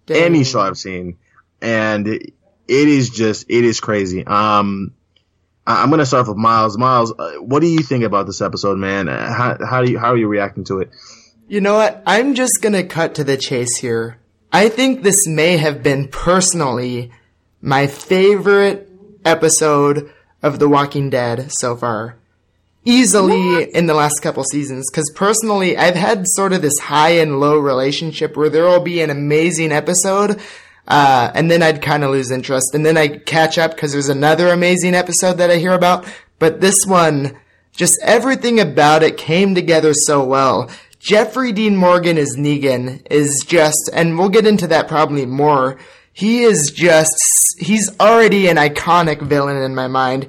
any show I've seen, and it is just it is crazy. Um, I- I'm gonna start with Miles. Miles, uh, what do you think about this episode, man? Uh, How how do you how are you reacting to it? You know what? I'm just gonna cut to the chase here. I think this may have been personally my favorite episode of The Walking Dead so far. Easily in the last couple seasons. Cause personally, I've had sort of this high and low relationship where there will be an amazing episode, uh, and then I'd kind of lose interest. And then I catch up because there's another amazing episode that I hear about. But this one, just everything about it came together so well. Jeffrey Dean Morgan as Negan is just, and we'll get into that probably more. He is just, he's already an iconic villain in my mind.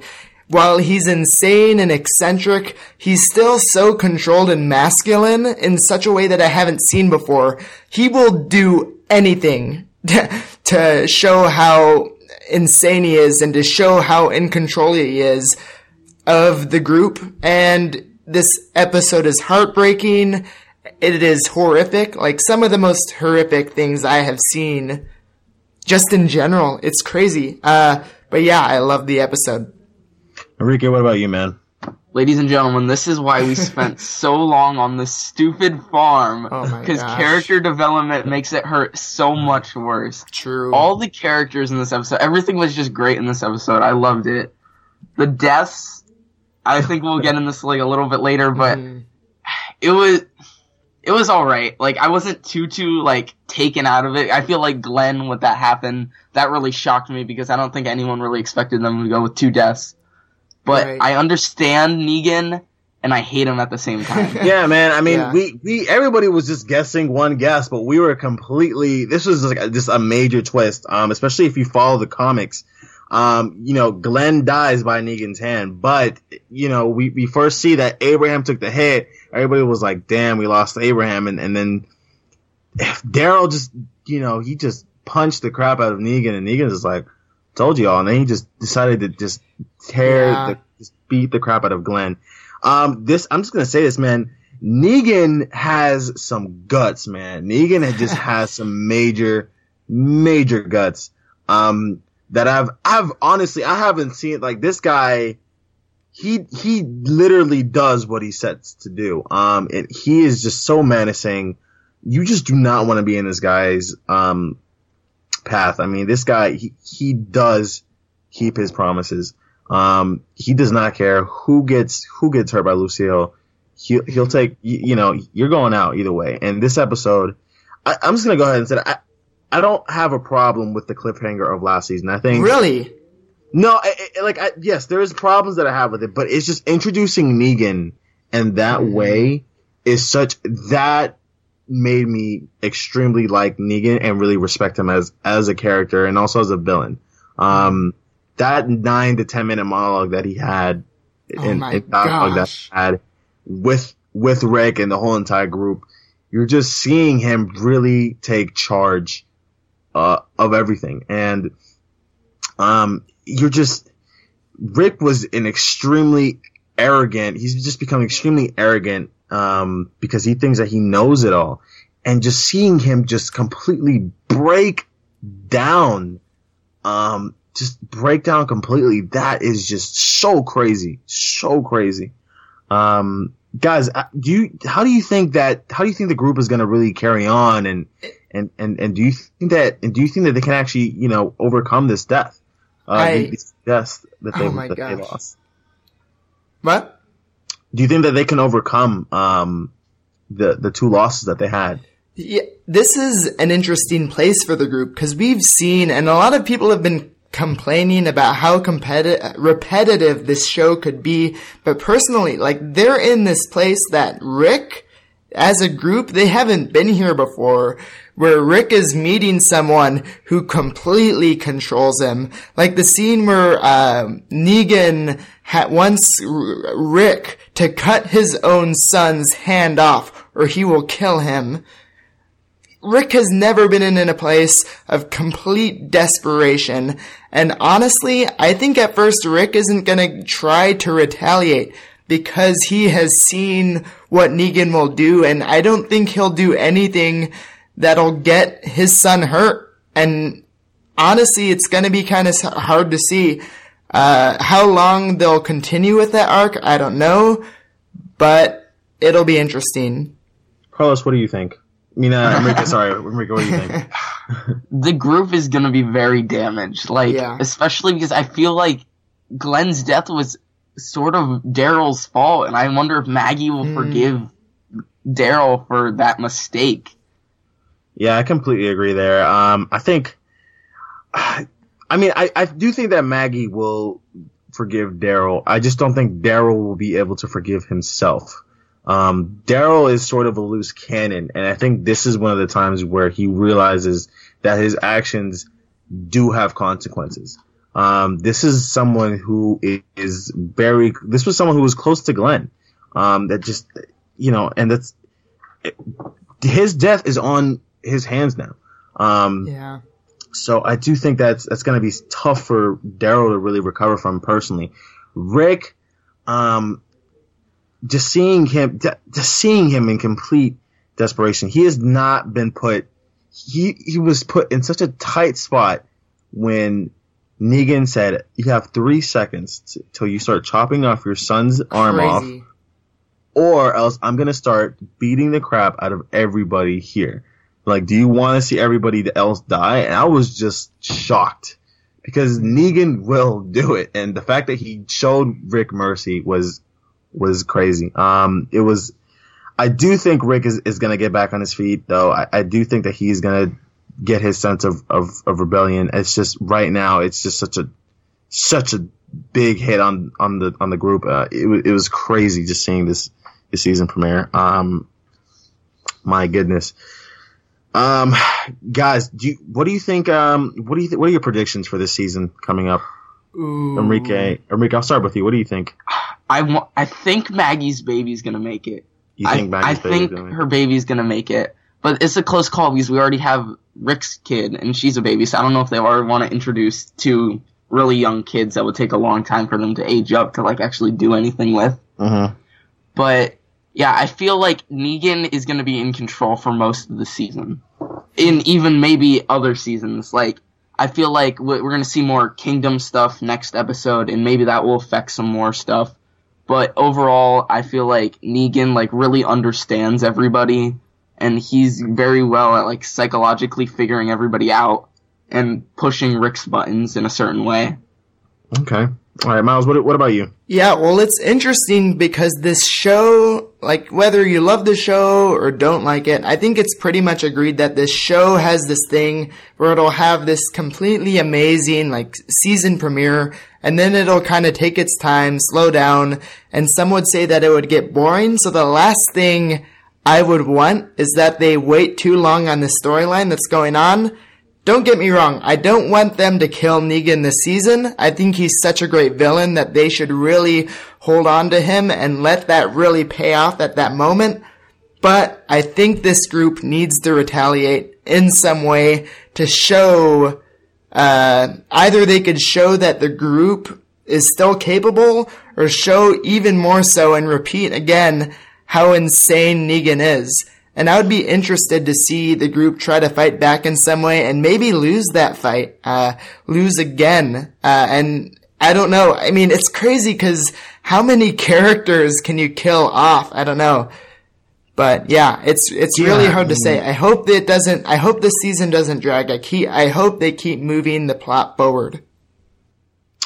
While he's insane and eccentric, he's still so controlled and masculine in such a way that I haven't seen before. He will do anything to show how insane he is and to show how in control he is of the group. And this episode is heartbreaking. It is horrific. Like some of the most horrific things I have seen just in general. It's crazy. Uh, but yeah, I love the episode. Enrique, what about you, man? Ladies and gentlemen, this is why we spent so long on this stupid farm. Oh Because gosh. character development makes it hurt so much worse. True. All the characters in this episode, everything was just great in this episode. I loved it. The deaths, I think we'll get in this like a little bit later, but Mhm. it was it was all right. Like I wasn't too too like taken out of it. I feel like Glenn with that happened, that really shocked me because I don't think anyone really expected them to go with two deaths. But Right. I understand Negan and I hate him at the same time. yeah, man. I mean, Yeah. we we everybody was just guessing one guess, but we were completely. This was like a, just a major twist. Um, especially if you follow the comics. Um, you know, Glenn dies by Negan's hand, but you know, we we first see that Abraham took the hit. Everybody was like, "Damn, we lost Abraham," and and then Daryl just, you know, he just punched the crap out of Negan, and Negan is like, "Told you all," and then he just decided to just tear Yeah. the, just beat the crap out of Glenn. Um, this I'm just gonna say this, man. Negan has some guts, man. Negan just has some major, major guts. Um, that I've I've honestly I haven't seen like this guy. He he literally does what he sets to do. Um, and he is just so menacing. You just do not want to be in this guy's um path. I mean, this guy he he does keep his promises. Um, he does not care who gets who gets hurt by Lucille. He'll he'll take you, you know you're going out either way. And this episode, I, I'm just gonna go ahead and say I I don't have a problem with the cliffhanger of last season. I think Really? no, I, I, like I, yes, there is problems that I have with it, but it's just introducing Negan and that Mhm. way is such that made me extremely like Negan and really respect him as as a character and also as a villain. Um, that nine to ten minute monologue that he had Oh in, my in dialogue that gosh. had with with Rick and the whole entire group, you're just seeing him really take charge uh, of everything, and um, you're just Rick was an extremely arrogant. He's just become extremely arrogant um, because he thinks that he knows it all, and just seeing him just completely break down, um, just break down completely. That is just so crazy, so crazy. Um, guys, uh, do you how do you think that how do you think the group is going to really carry on and and and and do you think that and do you think that they can actually you know overcome this death? Uh, I- this death that they, Oh my that they gosh. lost. What? Do you think that they can overcome um the the two losses that they had? Yeah, this is an interesting place for the group because we've seen, and a lot of people have been complaining about how competitive, repetitive this show could be. But personally, like they're in this place that Rick, as a group, they haven't been here before. Where Rick is meeting someone who completely controls him, like the scene where um, Negan had wants R- Rick to cut his own son's hand off, or he will kill him Rick has never been in a place of complete desperation. And honestly, I think at first Rick isn't gonna try to retaliate because he has seen what Negan will do and I don't think he'll do anything that'll get his son hurt. And honestly, it's gonna be kind of hard to see. Uh, how long they'll continue with that arc, I don't know, but it'll be interesting. Carlos, what do you think? I mean, uh, Enrique, sorry, Enrique, what do you think? the group is gonna be very damaged. Like, Yeah. especially because I feel like Glenn's death was sort of Daryl's fault, and I wonder if Maggie will forgive Daryl for that mistake. Yeah, I completely agree there. Um, I think, I mean, I, I do think that Maggie will forgive Daryl. I just don't think Daryl will be able to forgive himself. Um, Daryl is sort of a loose cannon, and I think this is one of the times where he realizes that his actions do have consequences. Um, this is someone who is very. This was someone who was close to Glenn. Um, that just, you know, and that's his death is on his hands now. Um, Yeah. so I do think that's that's going to be tough for Daryl to really recover from personally. Rick, um, just seeing him, just seeing him in complete desperation. He has not been put. He he was put in such a tight spot when Negan said, "You have three seconds t- till you start chopping off your son's arm off." Or else I'm gonna start beating the crap out of everybody here. Like, do you want to see everybody else die? And I was just shocked because Negan will do it, and the fact that he showed Rick mercy was was crazy. Um, it was. I do think Rick is, is gonna get back on his feet, though. I, I do think that he's gonna get his sense of, of, of rebellion. It's just right now, it's just such a such a big hit on on the on the group. Uh, it, it was crazy just seeing this this season premiere. Um, my goodness. Um, guys, do you, what do you think? Um, what do you th- what are your predictions for this season coming up? Ooh. Enrique, Enrique, I'll start with you. What do you think? I wa- I think Maggie's baby's gonna make it. You think I, I Maggie's think gonna make her baby's gonna make it, but it's a close call because we already have Rick's kid and she's a baby, so I don't know if they already want to introduce two really young kids that would take a long time for them to age up to like actually do anything with. Uh-huh. But yeah, I feel like Negan is gonna be in control for most of the season, in even maybe other seasons. Like I feel like we- we're gonna see more Kingdom stuff next episode, and maybe that will affect some more stuff. But overall, I feel like Negan like really understands everybody, and he's very well at like psychologically figuring everybody out and pushing Rick's buttons in a certain way. Okay. All right, Miles. What what about you? Yeah, well, it's interesting because this show, like, whether you love the show or don't like it, I think it's pretty much agreed that this show has this thing where it'll have this completely amazing, like, season premiere, and then it'll kind of take its time, slow down, and some would say that it would get boring. So the last thing I would want is that they wait too long on the storyline that's going on. Don't get me wrong, I don't want them to kill Negan this season. I think he's such a great villain that they should really hold on to him and let that really pay off at that moment. But I think this group needs to retaliate in some way to show, uh, either they could show that the group is still capable or show even more so and repeat again how insane Negan is. And I would be interested to see the group try to fight back in some way and maybe lose that fight, uh, lose again. Uh, and I don't know. I mean, it's crazy because how many characters can you kill off? I don't know. But yeah, it's it's really Yeah, hard to say. I hope that it doesn't. I hope this season doesn't drag. I keep. I hope they keep moving the plot forward.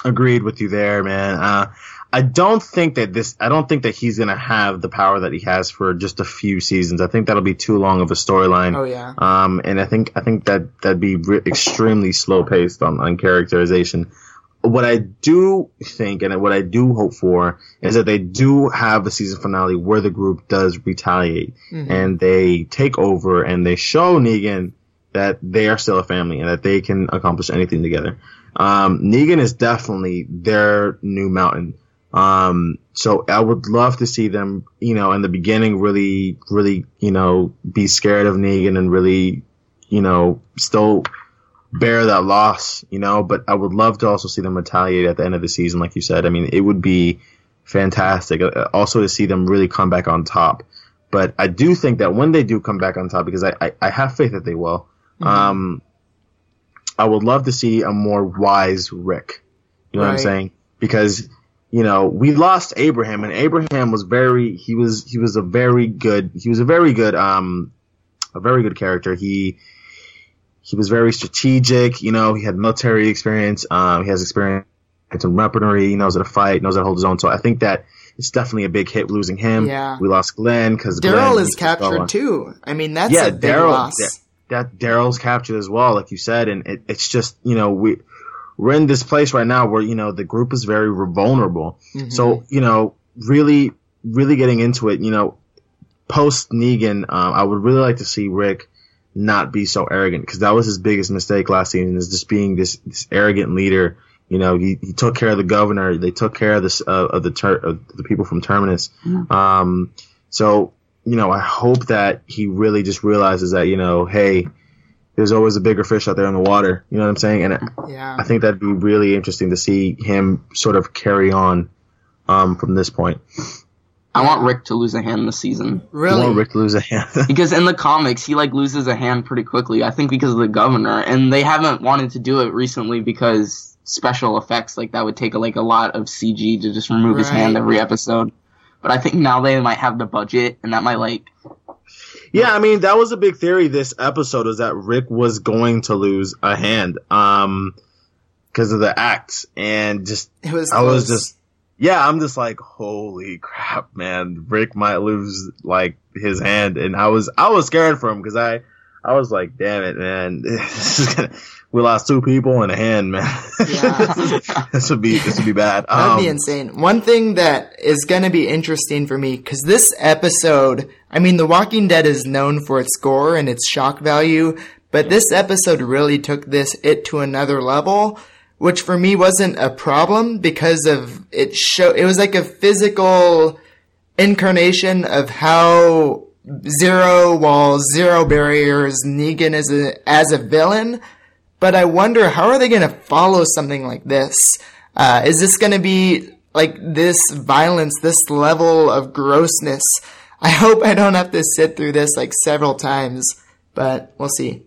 Agreed with you there, man. Uh, I don't think that this. I don't think that he's gonna have the power that he has for just a few seasons. I think that'll be too long of a storyline. Oh yeah. Um, and I think I think that that'd be re- extremely slow paced on, on characterization. What I do think and what I do hope for is that they do have a season finale where the group does retaliate and they take over and they show Negan that they are still a family and that they can accomplish anything together. Um, Negan is definitely their new mountain. Um, so I would love to see them, you know, in the beginning, really, really, you know, be scared of Negan and really, you know, still bear that loss, you know. But I would love to also see them retaliate at the end of the season, like you said. I mean, it would be fantastic. Uh, Also to see them really come back on top. But I do think that when they do come back on top, because I, I, I have faith that they will, um, I would love to see a more wise Rick. You know what I'm saying? Because you know we lost Abraham, and Abraham was very he was he was a very good he was a very good um a very good character. He he was very strategic. You know, he had military experience. Um, he has experience in weaponry. He knows how to fight. Knows how to hold his own. So I think that it's definitely a big hit losing him. Yeah. We lost Glenn because Daryl is captured too. I mean, that's Yeah, a big loss. yeah. that Daryl's captured as well, like you said, and it, it's just you know we we're in this place right now where you know the group is very vulnerable. Mm-hmm. So you know, really, really getting into it, you know, post Negan, um, I would really like to see Rick not be so arrogant because that was his biggest mistake last season is just being this, this arrogant leader. You know, he, he took care of the governor. They took care of this uh, of the ter- of the people from Terminus. Um, so you know, I hope that he really just realizes that you know, hey, there's always a bigger fish out there in the water. You know what I'm saying? And I, yeah. I think that'd be really interesting to see him sort of carry on um, from this point. I want Rick to lose a hand this season. Really? I want Rick to lose a hand. Because in the comics, he like loses a hand pretty quickly. I think because of the governor, and they haven't wanted to do it recently because special effects like that would take like a lot of CG to just remove his hand every episode. But I think now they might have the budget, and that might like yeah, I mean that was a big theory this episode is that Rick was going to lose a hand um because of the act and just it was. I was just yeah, I'm just like holy crap, man. Rick might lose like his hand and I was I was scared for him cuz I I was like, damn it, man. This is gonna, we lost two people and a hand, man. Yeah. this would be this would be bad. That'd be Um, insane. One thing that is going to be interesting for me, because this episode, I mean, The Walking Dead is known for its gore and its shock value, but this episode really took this it to another level, which for me wasn't a problem because of it show. It was like a physical incarnation of how zero walls, zero barriers, Negan is a, as a villain but I wonder how are they going to follow something like this? Uh, is this going to be like this violence, this level of grossness? I hope I don't have to sit through this like several times, but we'll see.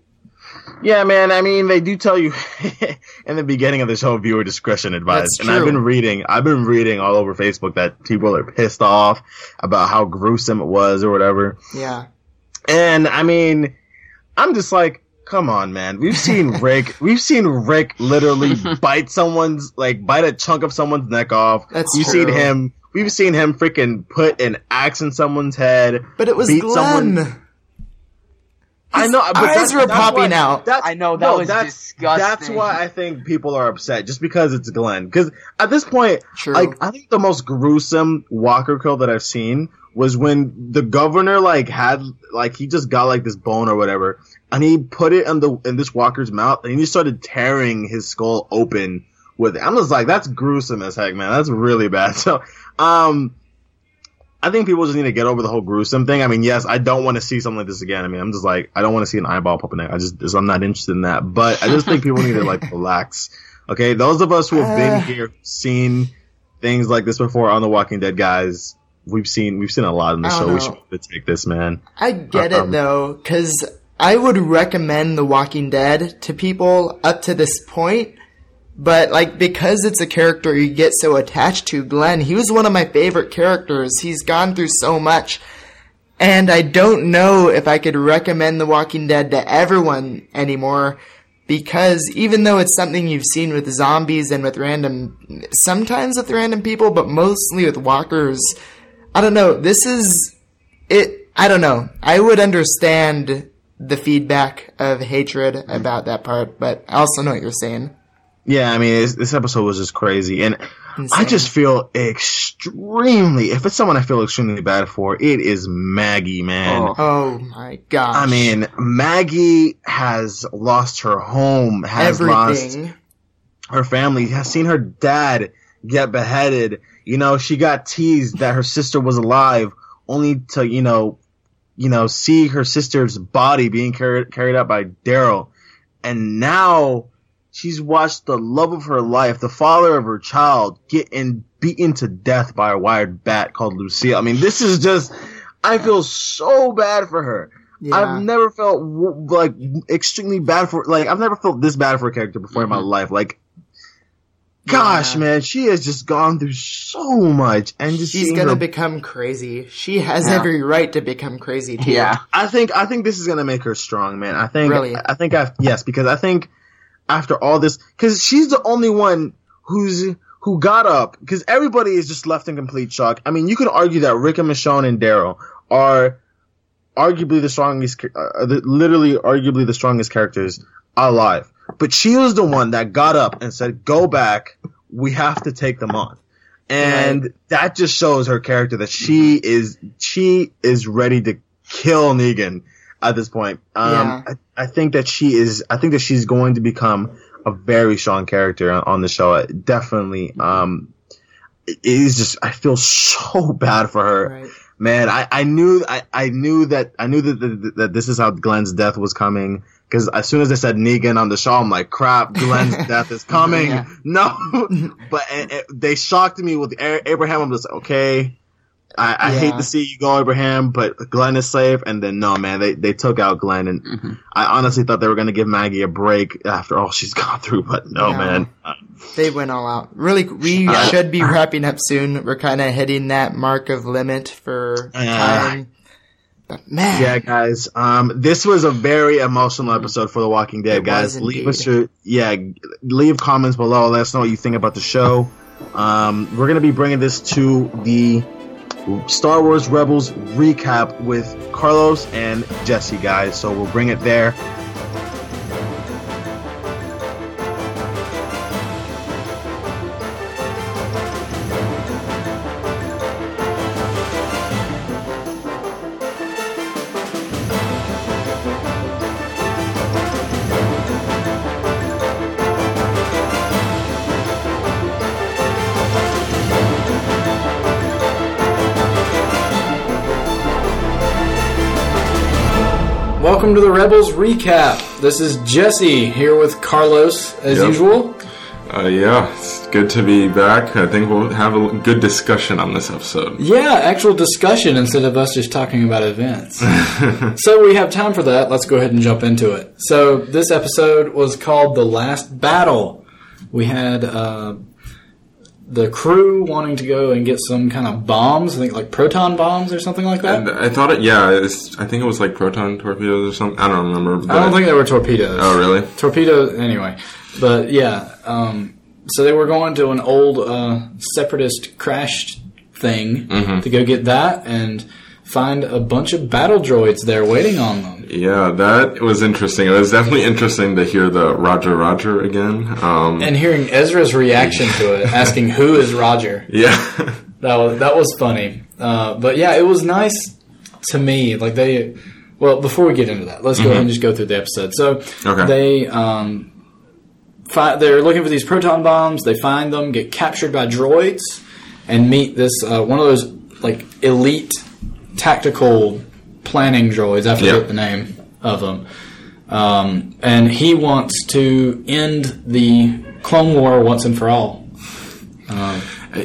Yeah, man. I mean, they do tell you in the beginning of this whole viewer discretion advised. That's and I've been reading, I've been reading all over Facebook that people are pissed off about how gruesome it was or whatever. Yeah. And I mean, I'm just like, come on, man. We've seen Rick, we've seen Rick literally bite someone's, like, bite a chunk of someone's neck off. That's We've true. seen him, we've seen him freaking put an axe in someone's head. But it was beat Glenn. someone- I know, but eyes that's- were popping why- out. that- I know, that no, was that's, disgusting. That's why I think people are upset, just because it's Glenn. Because at this point, True. like I think the most gruesome Walker kill that I've seen was when the governor like had like he just got like this bone or whatever, and he put it in the in this Walker's mouth, and he started tearing his skull open with it. I'm just like, that's gruesome as heck, man. That's really bad. So, um. I think people just need to get over the whole gruesome thing. I mean, yes, I don't want to see something like this again. I mean, I'm just like, I don't want to see an eyeball popping out. I just, just- I'm not interested in that. But I just think people need to like relax. Okay, those of us who have Uh. been here, seen things like this before on The Walking Dead, guys, we've seen we've seen a lot in the show. don't We should take this, man. I get Um, it though, because I would recommend The Walking Dead to people up to this point, but like because it's a character you get so attached to, Glenn, he was one of my favorite characters. He's gone through so much. And I don't know if I could recommend The Walking Dead to everyone anymore because even though it's something you've seen with zombies and with random, sometimes with random people, but mostly with walkers, I don't know. This is it. I don't know. I would understand the feedback of hatred mm-hmm. about that part, but I also know what you're saying. Yeah, I mean, this, this episode was just crazy, and I just feel extremely. If it's someone I feel extremely bad for, it is Maggie, man. Oh. Oh my god! I mean, Maggie has lost her home, has lost her family, has seen her dad get beheaded. You know, she got teased that her sister was alive, only to you know, you know, see her sister's body being carried carried out by Daryl, and now she's watched the love of her life, the father of her child, get in beaten to death by a wired bat called Lucille. I mean, this is just. I feel so bad for her. Yeah. I've never felt like extremely bad for like I've never felt this bad for a character before in my mm-hmm. life. Like, gosh, Yeah. man, she has just gone through so much, and just She's gonna her- become crazy. She has Yeah. every right to become crazy too. Yeah. I think I think this is gonna make her strong, man. I think Really? I think I yes because I think after all this, because she's the only one who's who got up because everybody is just left in complete shock. I mean, you could argue that Rick and Michonne and Daryl are arguably the strongest, uh, the, literally arguably the strongest characters alive. But she was the one that got up and said, "Go back. We have to take them on." And that just shows her character that she is she is ready to kill Negan at this point. Um, Yeah. I, I think that she is. I think that she's going to become a very strong character on, on the show. Definitely. Um, it is just. I feel so bad for her Right. man i i knew i i knew that i knew that that, that this is how glenn's death was coming because as soon as they said negan on the show i'm like crap glenn's death is coming Yeah. no but it, it- they shocked me with abraham i'm just okay I, I hate to see you go, Abraham, but Glenn is safe. And then no, man, they, they took out Glenn, and Mhm. I honestly thought they were gonna give Maggie a break after all she's gone through, but no, Yeah. man. They went all out. Really, we Uh, should be wrapping up soon. We're kind of hitting that mark of limit for Yeah. time. But man, Yeah, guys. Um, this was a very emotional episode for The Walking Dead, It guys. leave us your yeah, leave comments below. Let us know what you think about the show. Um, we're gonna be bringing this to the Star Wars Rebels recap with Carlos and Jesse, guys. So we'll bring it there. Welcome to the Rebels recap. This is Jesse here with Carlos as Yep. usual. Uh, yeah, it's good to be back. I think we'll have a good discussion on this episode. Yeah, actual discussion instead of us just talking about events. so we have time for that. Let's go ahead and jump into it. So this episode was called The Last Battle. We had uh, the crew wanting to go and get some kind of bombs, I think like proton bombs or something like that. And I thought it, yeah, it's, I think it was like proton torpedoes or something. I don't remember. I don't think they were torpedoes. Oh, really? torpedo anyway but yeah um, so they were going to an old uh, separatist crash thing Mm-hmm. to go get that and find a bunch of battle droids there waiting on them Yeah, that was interesting. It was definitely interesting to hear the Roger Roger again. Um, and hearing ezra's reaction to it asking who is roger yeah. that was that was funny uh, but yeah it was nice to me like they well before we get into that let's go ahead and just go through the episode so Mm-hmm. Okay. they um, fi- they're looking for these proton bombs they find them get captured by droids and meet this uh, one of those like elite tactical planning droids i forget Yeah. the name of them um, and he wants to end the clone war once and for all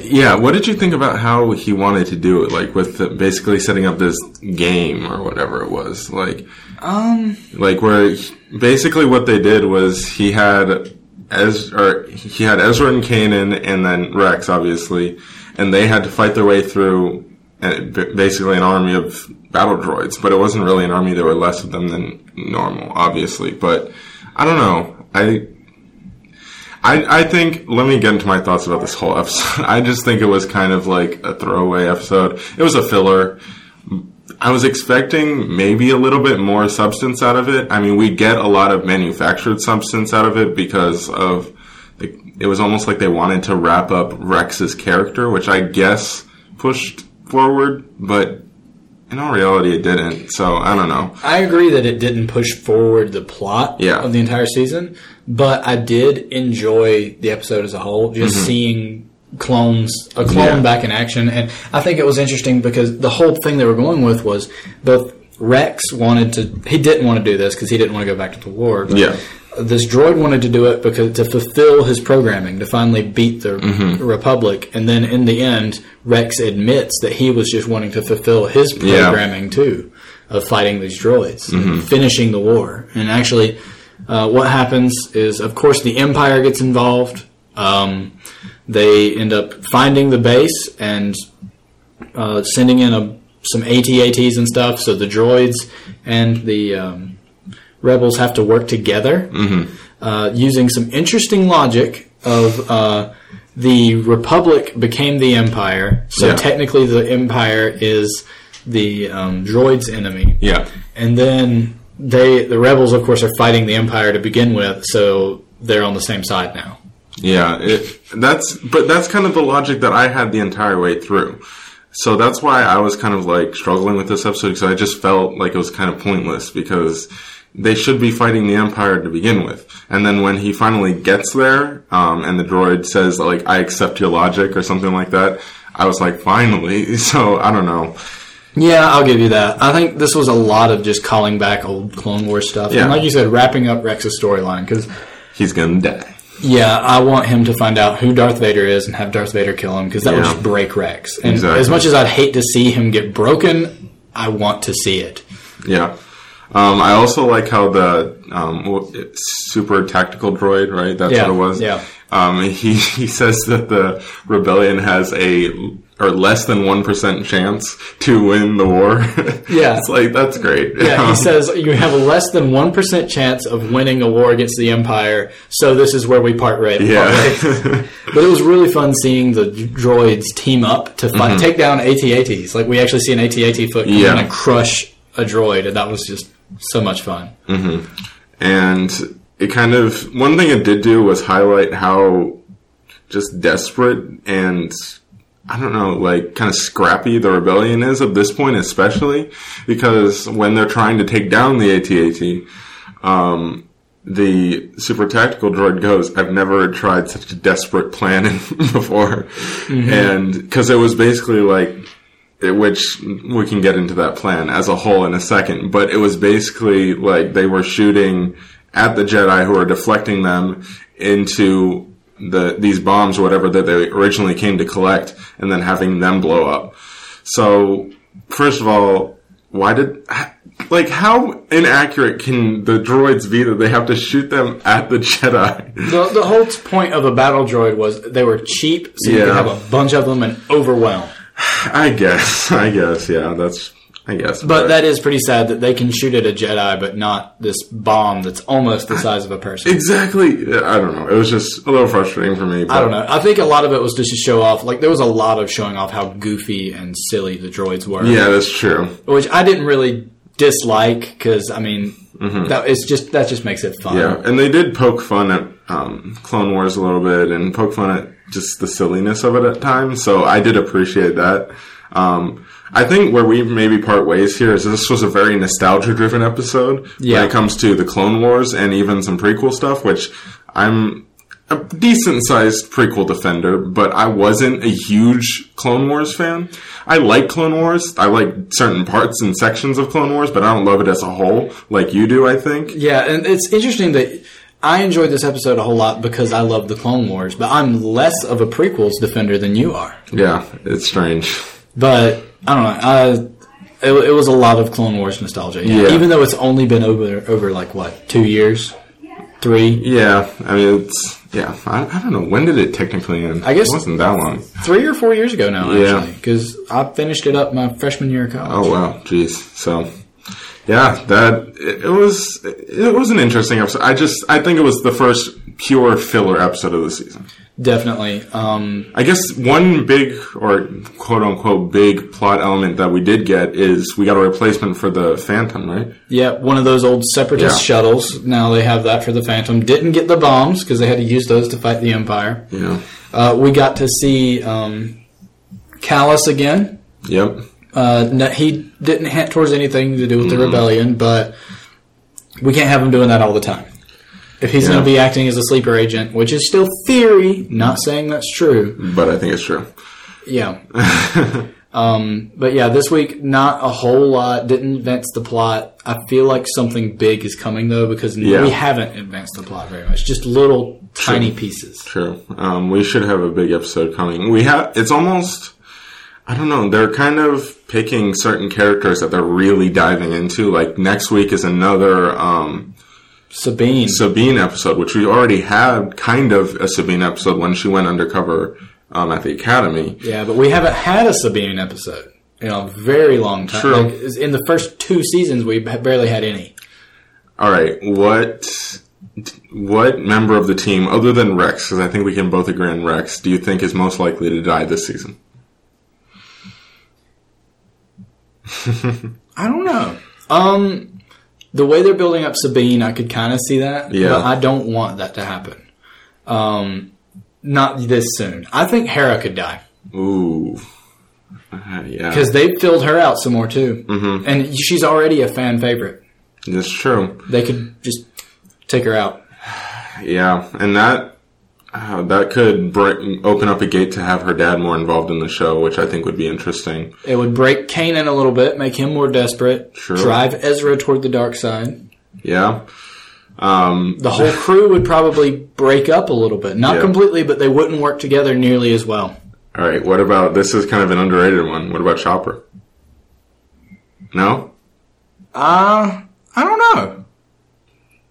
Yeah, what did you think about how he wanted to do it? Like with the, basically setting up this game or whatever it was. Like, um like where he- basically what they did was he had Ez or he had Ezra and Kanan and then Rex obviously, and they had to fight their way through Uh, basically an army of battle droids. But it wasn't really an army; there were less of them than normal, obviously. But I don't know. I I, I think, let me get into my thoughts about this whole episode. I just think it was kind of like a throwaway episode. It was a filler. I was expecting maybe a little bit more substance out of it. I mean, we get a lot of manufactured substance out of it because of, the, it was almost like they wanted to wrap up Rex's character, which I guess pushed forward, but in all reality it didn't. So I don't know. I agree that it didn't push forward the plot Yeah. of the entire season, but I did enjoy the episode as a whole. Just Mm-hmm. seeing clones, a clone Yeah. back in action, and I think it was interesting because the whole thing they were going with was both Rex wanted to, he didn't want to do this because he didn't want to go back to the war. but Yeah. This droid wanted to do it because to fulfill his programming to finally beat the Mm-hmm. Republic, and then in the end, Rex admits that he was just wanting to fulfill his Yeah. programming too of fighting these droids, Mm-hmm. and finishing the war. And actually, uh, what happens is, of course, the Empire gets involved. Um, they end up finding the base and uh, sending in a, some AT-ATs and stuff. So the droids and the um, rebels have to work together uh, using some interesting logic of uh, the Republic became the Empire. So Yeah. technically, the Empire is the um, droids' enemy Yeah. and then they the rebels of course are fighting the empire to begin with so they're on the same side now Yeah, it, that's but that's kind of the logic that I had the entire way through. So that's why I was kind of like struggling with this episode because I just felt like it was kind of pointless because they should be fighting the Empire to begin with. And then when he finally gets there, um, and the droid says like "I accept your logic" or something like that, I was like, finally. So I don't know. yeah i'll give you that i think this was a lot of just calling back old clone wars stuff Yeah. and like you said wrapping up rex's storyline because He's gonna die. yeah i want him to find out who darth vader is and have darth vader kill him because that would just break rex and Exactly. as much as i'd hate to see him get broken i want to see it Yeah. Um, I also like how the um, super tactical droid, right? That's Yeah, what it was. yeah. Um, he he says that the rebellion has a or less than one percent chance to win the war. Yeah. it's like that's great. Yeah, he says you have a less than one percent chance of winning a war against the Empire. So this is where we part right. yeah. But it was really fun seeing the droids team up to fight, take down AT-ATs. Like we actually see an AT-AT foot Mm-hmm. Yeah. and crush a droid, and that was just so much fun. and it kind of one thing it did do was highlight how just desperate and I don't know, like kind of scrappy the rebellion is at this point, especially because when they're trying to take down the AT-AT, um, the super tactical droid goes, "I've never tried such a desperate plan before," and because it was basically like which we can get into that plan as a whole in a second, but it was basically like they were shooting at the Jedi who were deflecting them into the these bombs or whatever that they originally came to collect and then having them blow up. So, first of all, why did like how inaccurate can the droids be that they have to shoot them at the Jedi? The, the whole point of a battle droid was they were cheap, so you could have a bunch of them and overwhelm. I guess, I guess, yeah, that's I guess, But that is pretty sad that they can shoot at a Jedi, but not this bomb that's almost the size of a person. Exactly. I don't know. It was just a little frustrating for me. But I don't know. I think a lot of it was just to show off. Like there was a lot of showing off how goofy and silly the droids were. Yeah, that's true. which I didn't really dislike because I mean that it's just that just makes it fun. Mm-hmm. Yeah, and they did poke fun at um, Clone Wars a little bit and poke fun at just the silliness of it at times. So I did appreciate that. Um, I think where we maybe part ways here is this was a very nostalgia driven episode Yeah. when it comes to the Clone Wars and even some prequel stuff, which I'm a decent sized prequel defender, but I wasn't a huge Clone Wars fan. I like Clone Wars. I like certain parts and sections of Clone Wars, but I don't love it as a whole like you do, I think. Yeah, and it's interesting that I enjoyed this episode a whole lot because I love the Clone Wars, but I'm less of a prequels defender than you are. Yeah, it's strange. But I don't know. I, it, it was a lot of Clone Wars nostalgia. Yeah. Yeah. Even though it's only been over over like what two years, three, Yeah, I mean it's yeah. I, I don't know when did it technically end. I guess- it wasn't that long. three or four years ago now. Yeah. Actually, because I finished it up my freshman year of college. Oh wow, jeez. So yeah, that it, was it was an interesting episode. I just I think it was the first pure filler episode of the season. Definitely. Um, I guess one big or quote unquote big plot element that we did get is we got a replacement for the Phantom, right? yeah, one of those old separatist Yeah. shuttles. Now they have that for the Phantom. Didn't get the bombs because they had to use those to fight the Empire. Yeah. Uh, we got to see um, Kallus again. Yep. Uh, no, he didn't hint towards anything to do with the Mm-hmm. rebellion, but we can't have him doing that all the time. If he's Yeah. going to be acting as a sleeper agent, which is still theory, not saying that's true. But I think it's true. Yeah. um, but yeah, this week not a whole lot. Didn't advance the plot. I feel like something big is coming though because Yeah. we haven't advanced the plot very much. Just little tiny pieces. True. Um, we should have a big episode coming. We have. It's almost. I don't know. They're kind of picking certain characters that they're really diving into. Like next week is another um, Sabine. Sabine episode, which we already had kind of a Sabine episode when she went undercover um, at the academy. yeah, but we haven't had a Sabine episode in a very long time. True. Like, in the first two seasons, we barely had any. All right. What what member of the team, other than Rex, because I think we can both agree on Rex, do you think is most likely to die this season? I don't know. Um, the way they're building up Sabine, I could kind of see that. Yeah. But I don't want that to happen. Um, not this soon. I think Hera could die Ooh. Uh, yeah. because they filled her out some more too, Mhm. and she's already a fan favorite. That's true. They could just take her out. Yeah, and that uh, that could break, open up a gate to have her dad more involved in the show, which I think would be interesting. It would break Kanan a little bit, make him more desperate, Sure. drive Ezra toward the dark side. Yeah. Um, The whole crew would probably break up a little bit, not Yeah. completely, but they wouldn't work together nearly as well. all right. What about this? Is kind of an underrated one. What about Chopper? No. Uh, I don't know.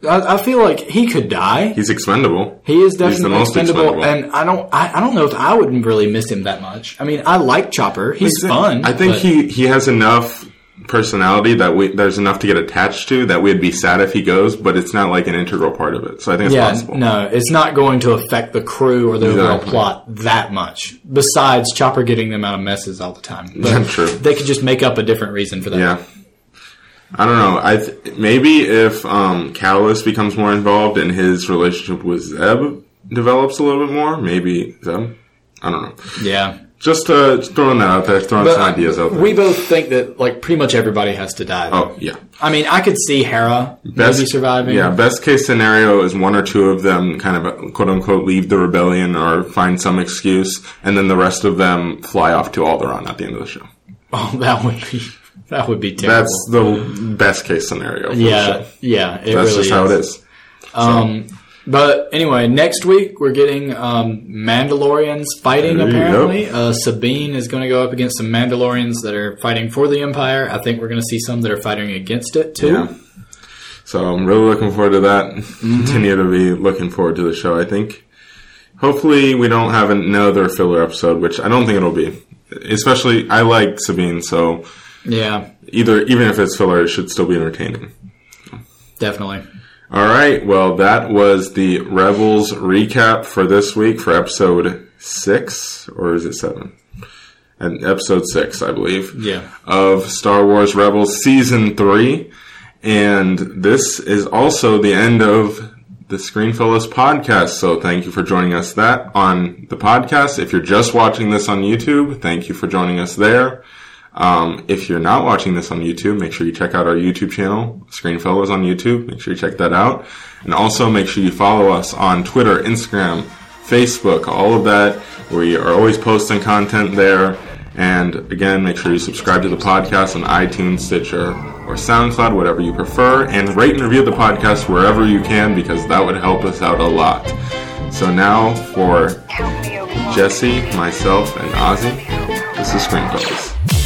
I, I feel like he could die. He's expendable. He is He's the definitely most expendable, expendable. and I don't. I, I don't know if I would really miss him that much. I mean, I like Chopper. He's fun. I think but- he he has enough personality that we there's enough to get attached to that we'd be sad if he goes, but it's not like an integral part of it. So I think it's Yeah, possible. no, it's not going to affect the crew or the overall Exactly. plot that much. Besides Chopper getting them out of messes all the time. But True. They could just make up a different reason for that. Yeah. I don't know. I th- maybe if um, Catalyst becomes more involved and his relationship with Zeb develops a little bit more, maybe Zeb. I don't know. Yeah. Just uh, throwing that out there, throwing But some ideas out there. we both think that like pretty much everybody has to die. oh yeah. I mean, I could see Hera maybe surviving. Yeah, best case scenario is one or two of them kind of quote unquote leave the rebellion or find some excuse, and then the rest of them fly off to Alderaan at the end of the show. Oh, that would be that would be terrible. That's the best case scenario. For yeah, yeah. It that's really just how it is. Um, but anyway, next week we're getting um, Mandalorians fighting. Yep. Apparently, uh, Sabine is going to go up against some Mandalorians that are fighting for the Empire. I think we're going to see some that are fighting against it too. Yeah. So I'm really looking forward to that. Mm-hmm. Continue to be looking forward to the show. I think. Hopefully, we don't have another filler episode, which I don't think it'll be. Especially, I like Sabine, so Yeah, either even if it's filler, it should still be entertaining. definitely. All right. Well, that was the Rebels recap for this week for episode six, or is it seven? And episode six, I believe. Yeah. Of Star Wars Rebels season three, and this is also the end of the Screenfellows podcast. So thank you for joining us that on the podcast. If you're just watching this on YouTube, thank you for joining us there. Um, if you're not watching this on YouTube, make sure you check out our YouTube channel, Screenfellows on YouTube. Make sure you check that out. And also make sure you follow us on Twitter, Instagram, Facebook, all of that. We are always posting content there. And again, make sure you subscribe to the podcast on iTunes, Stitcher, or SoundCloud, whatever you prefer. And rate and review the podcast wherever you can because that would help us out a lot. So now for Jesse, myself, and Ozzy, this is Screenfellows.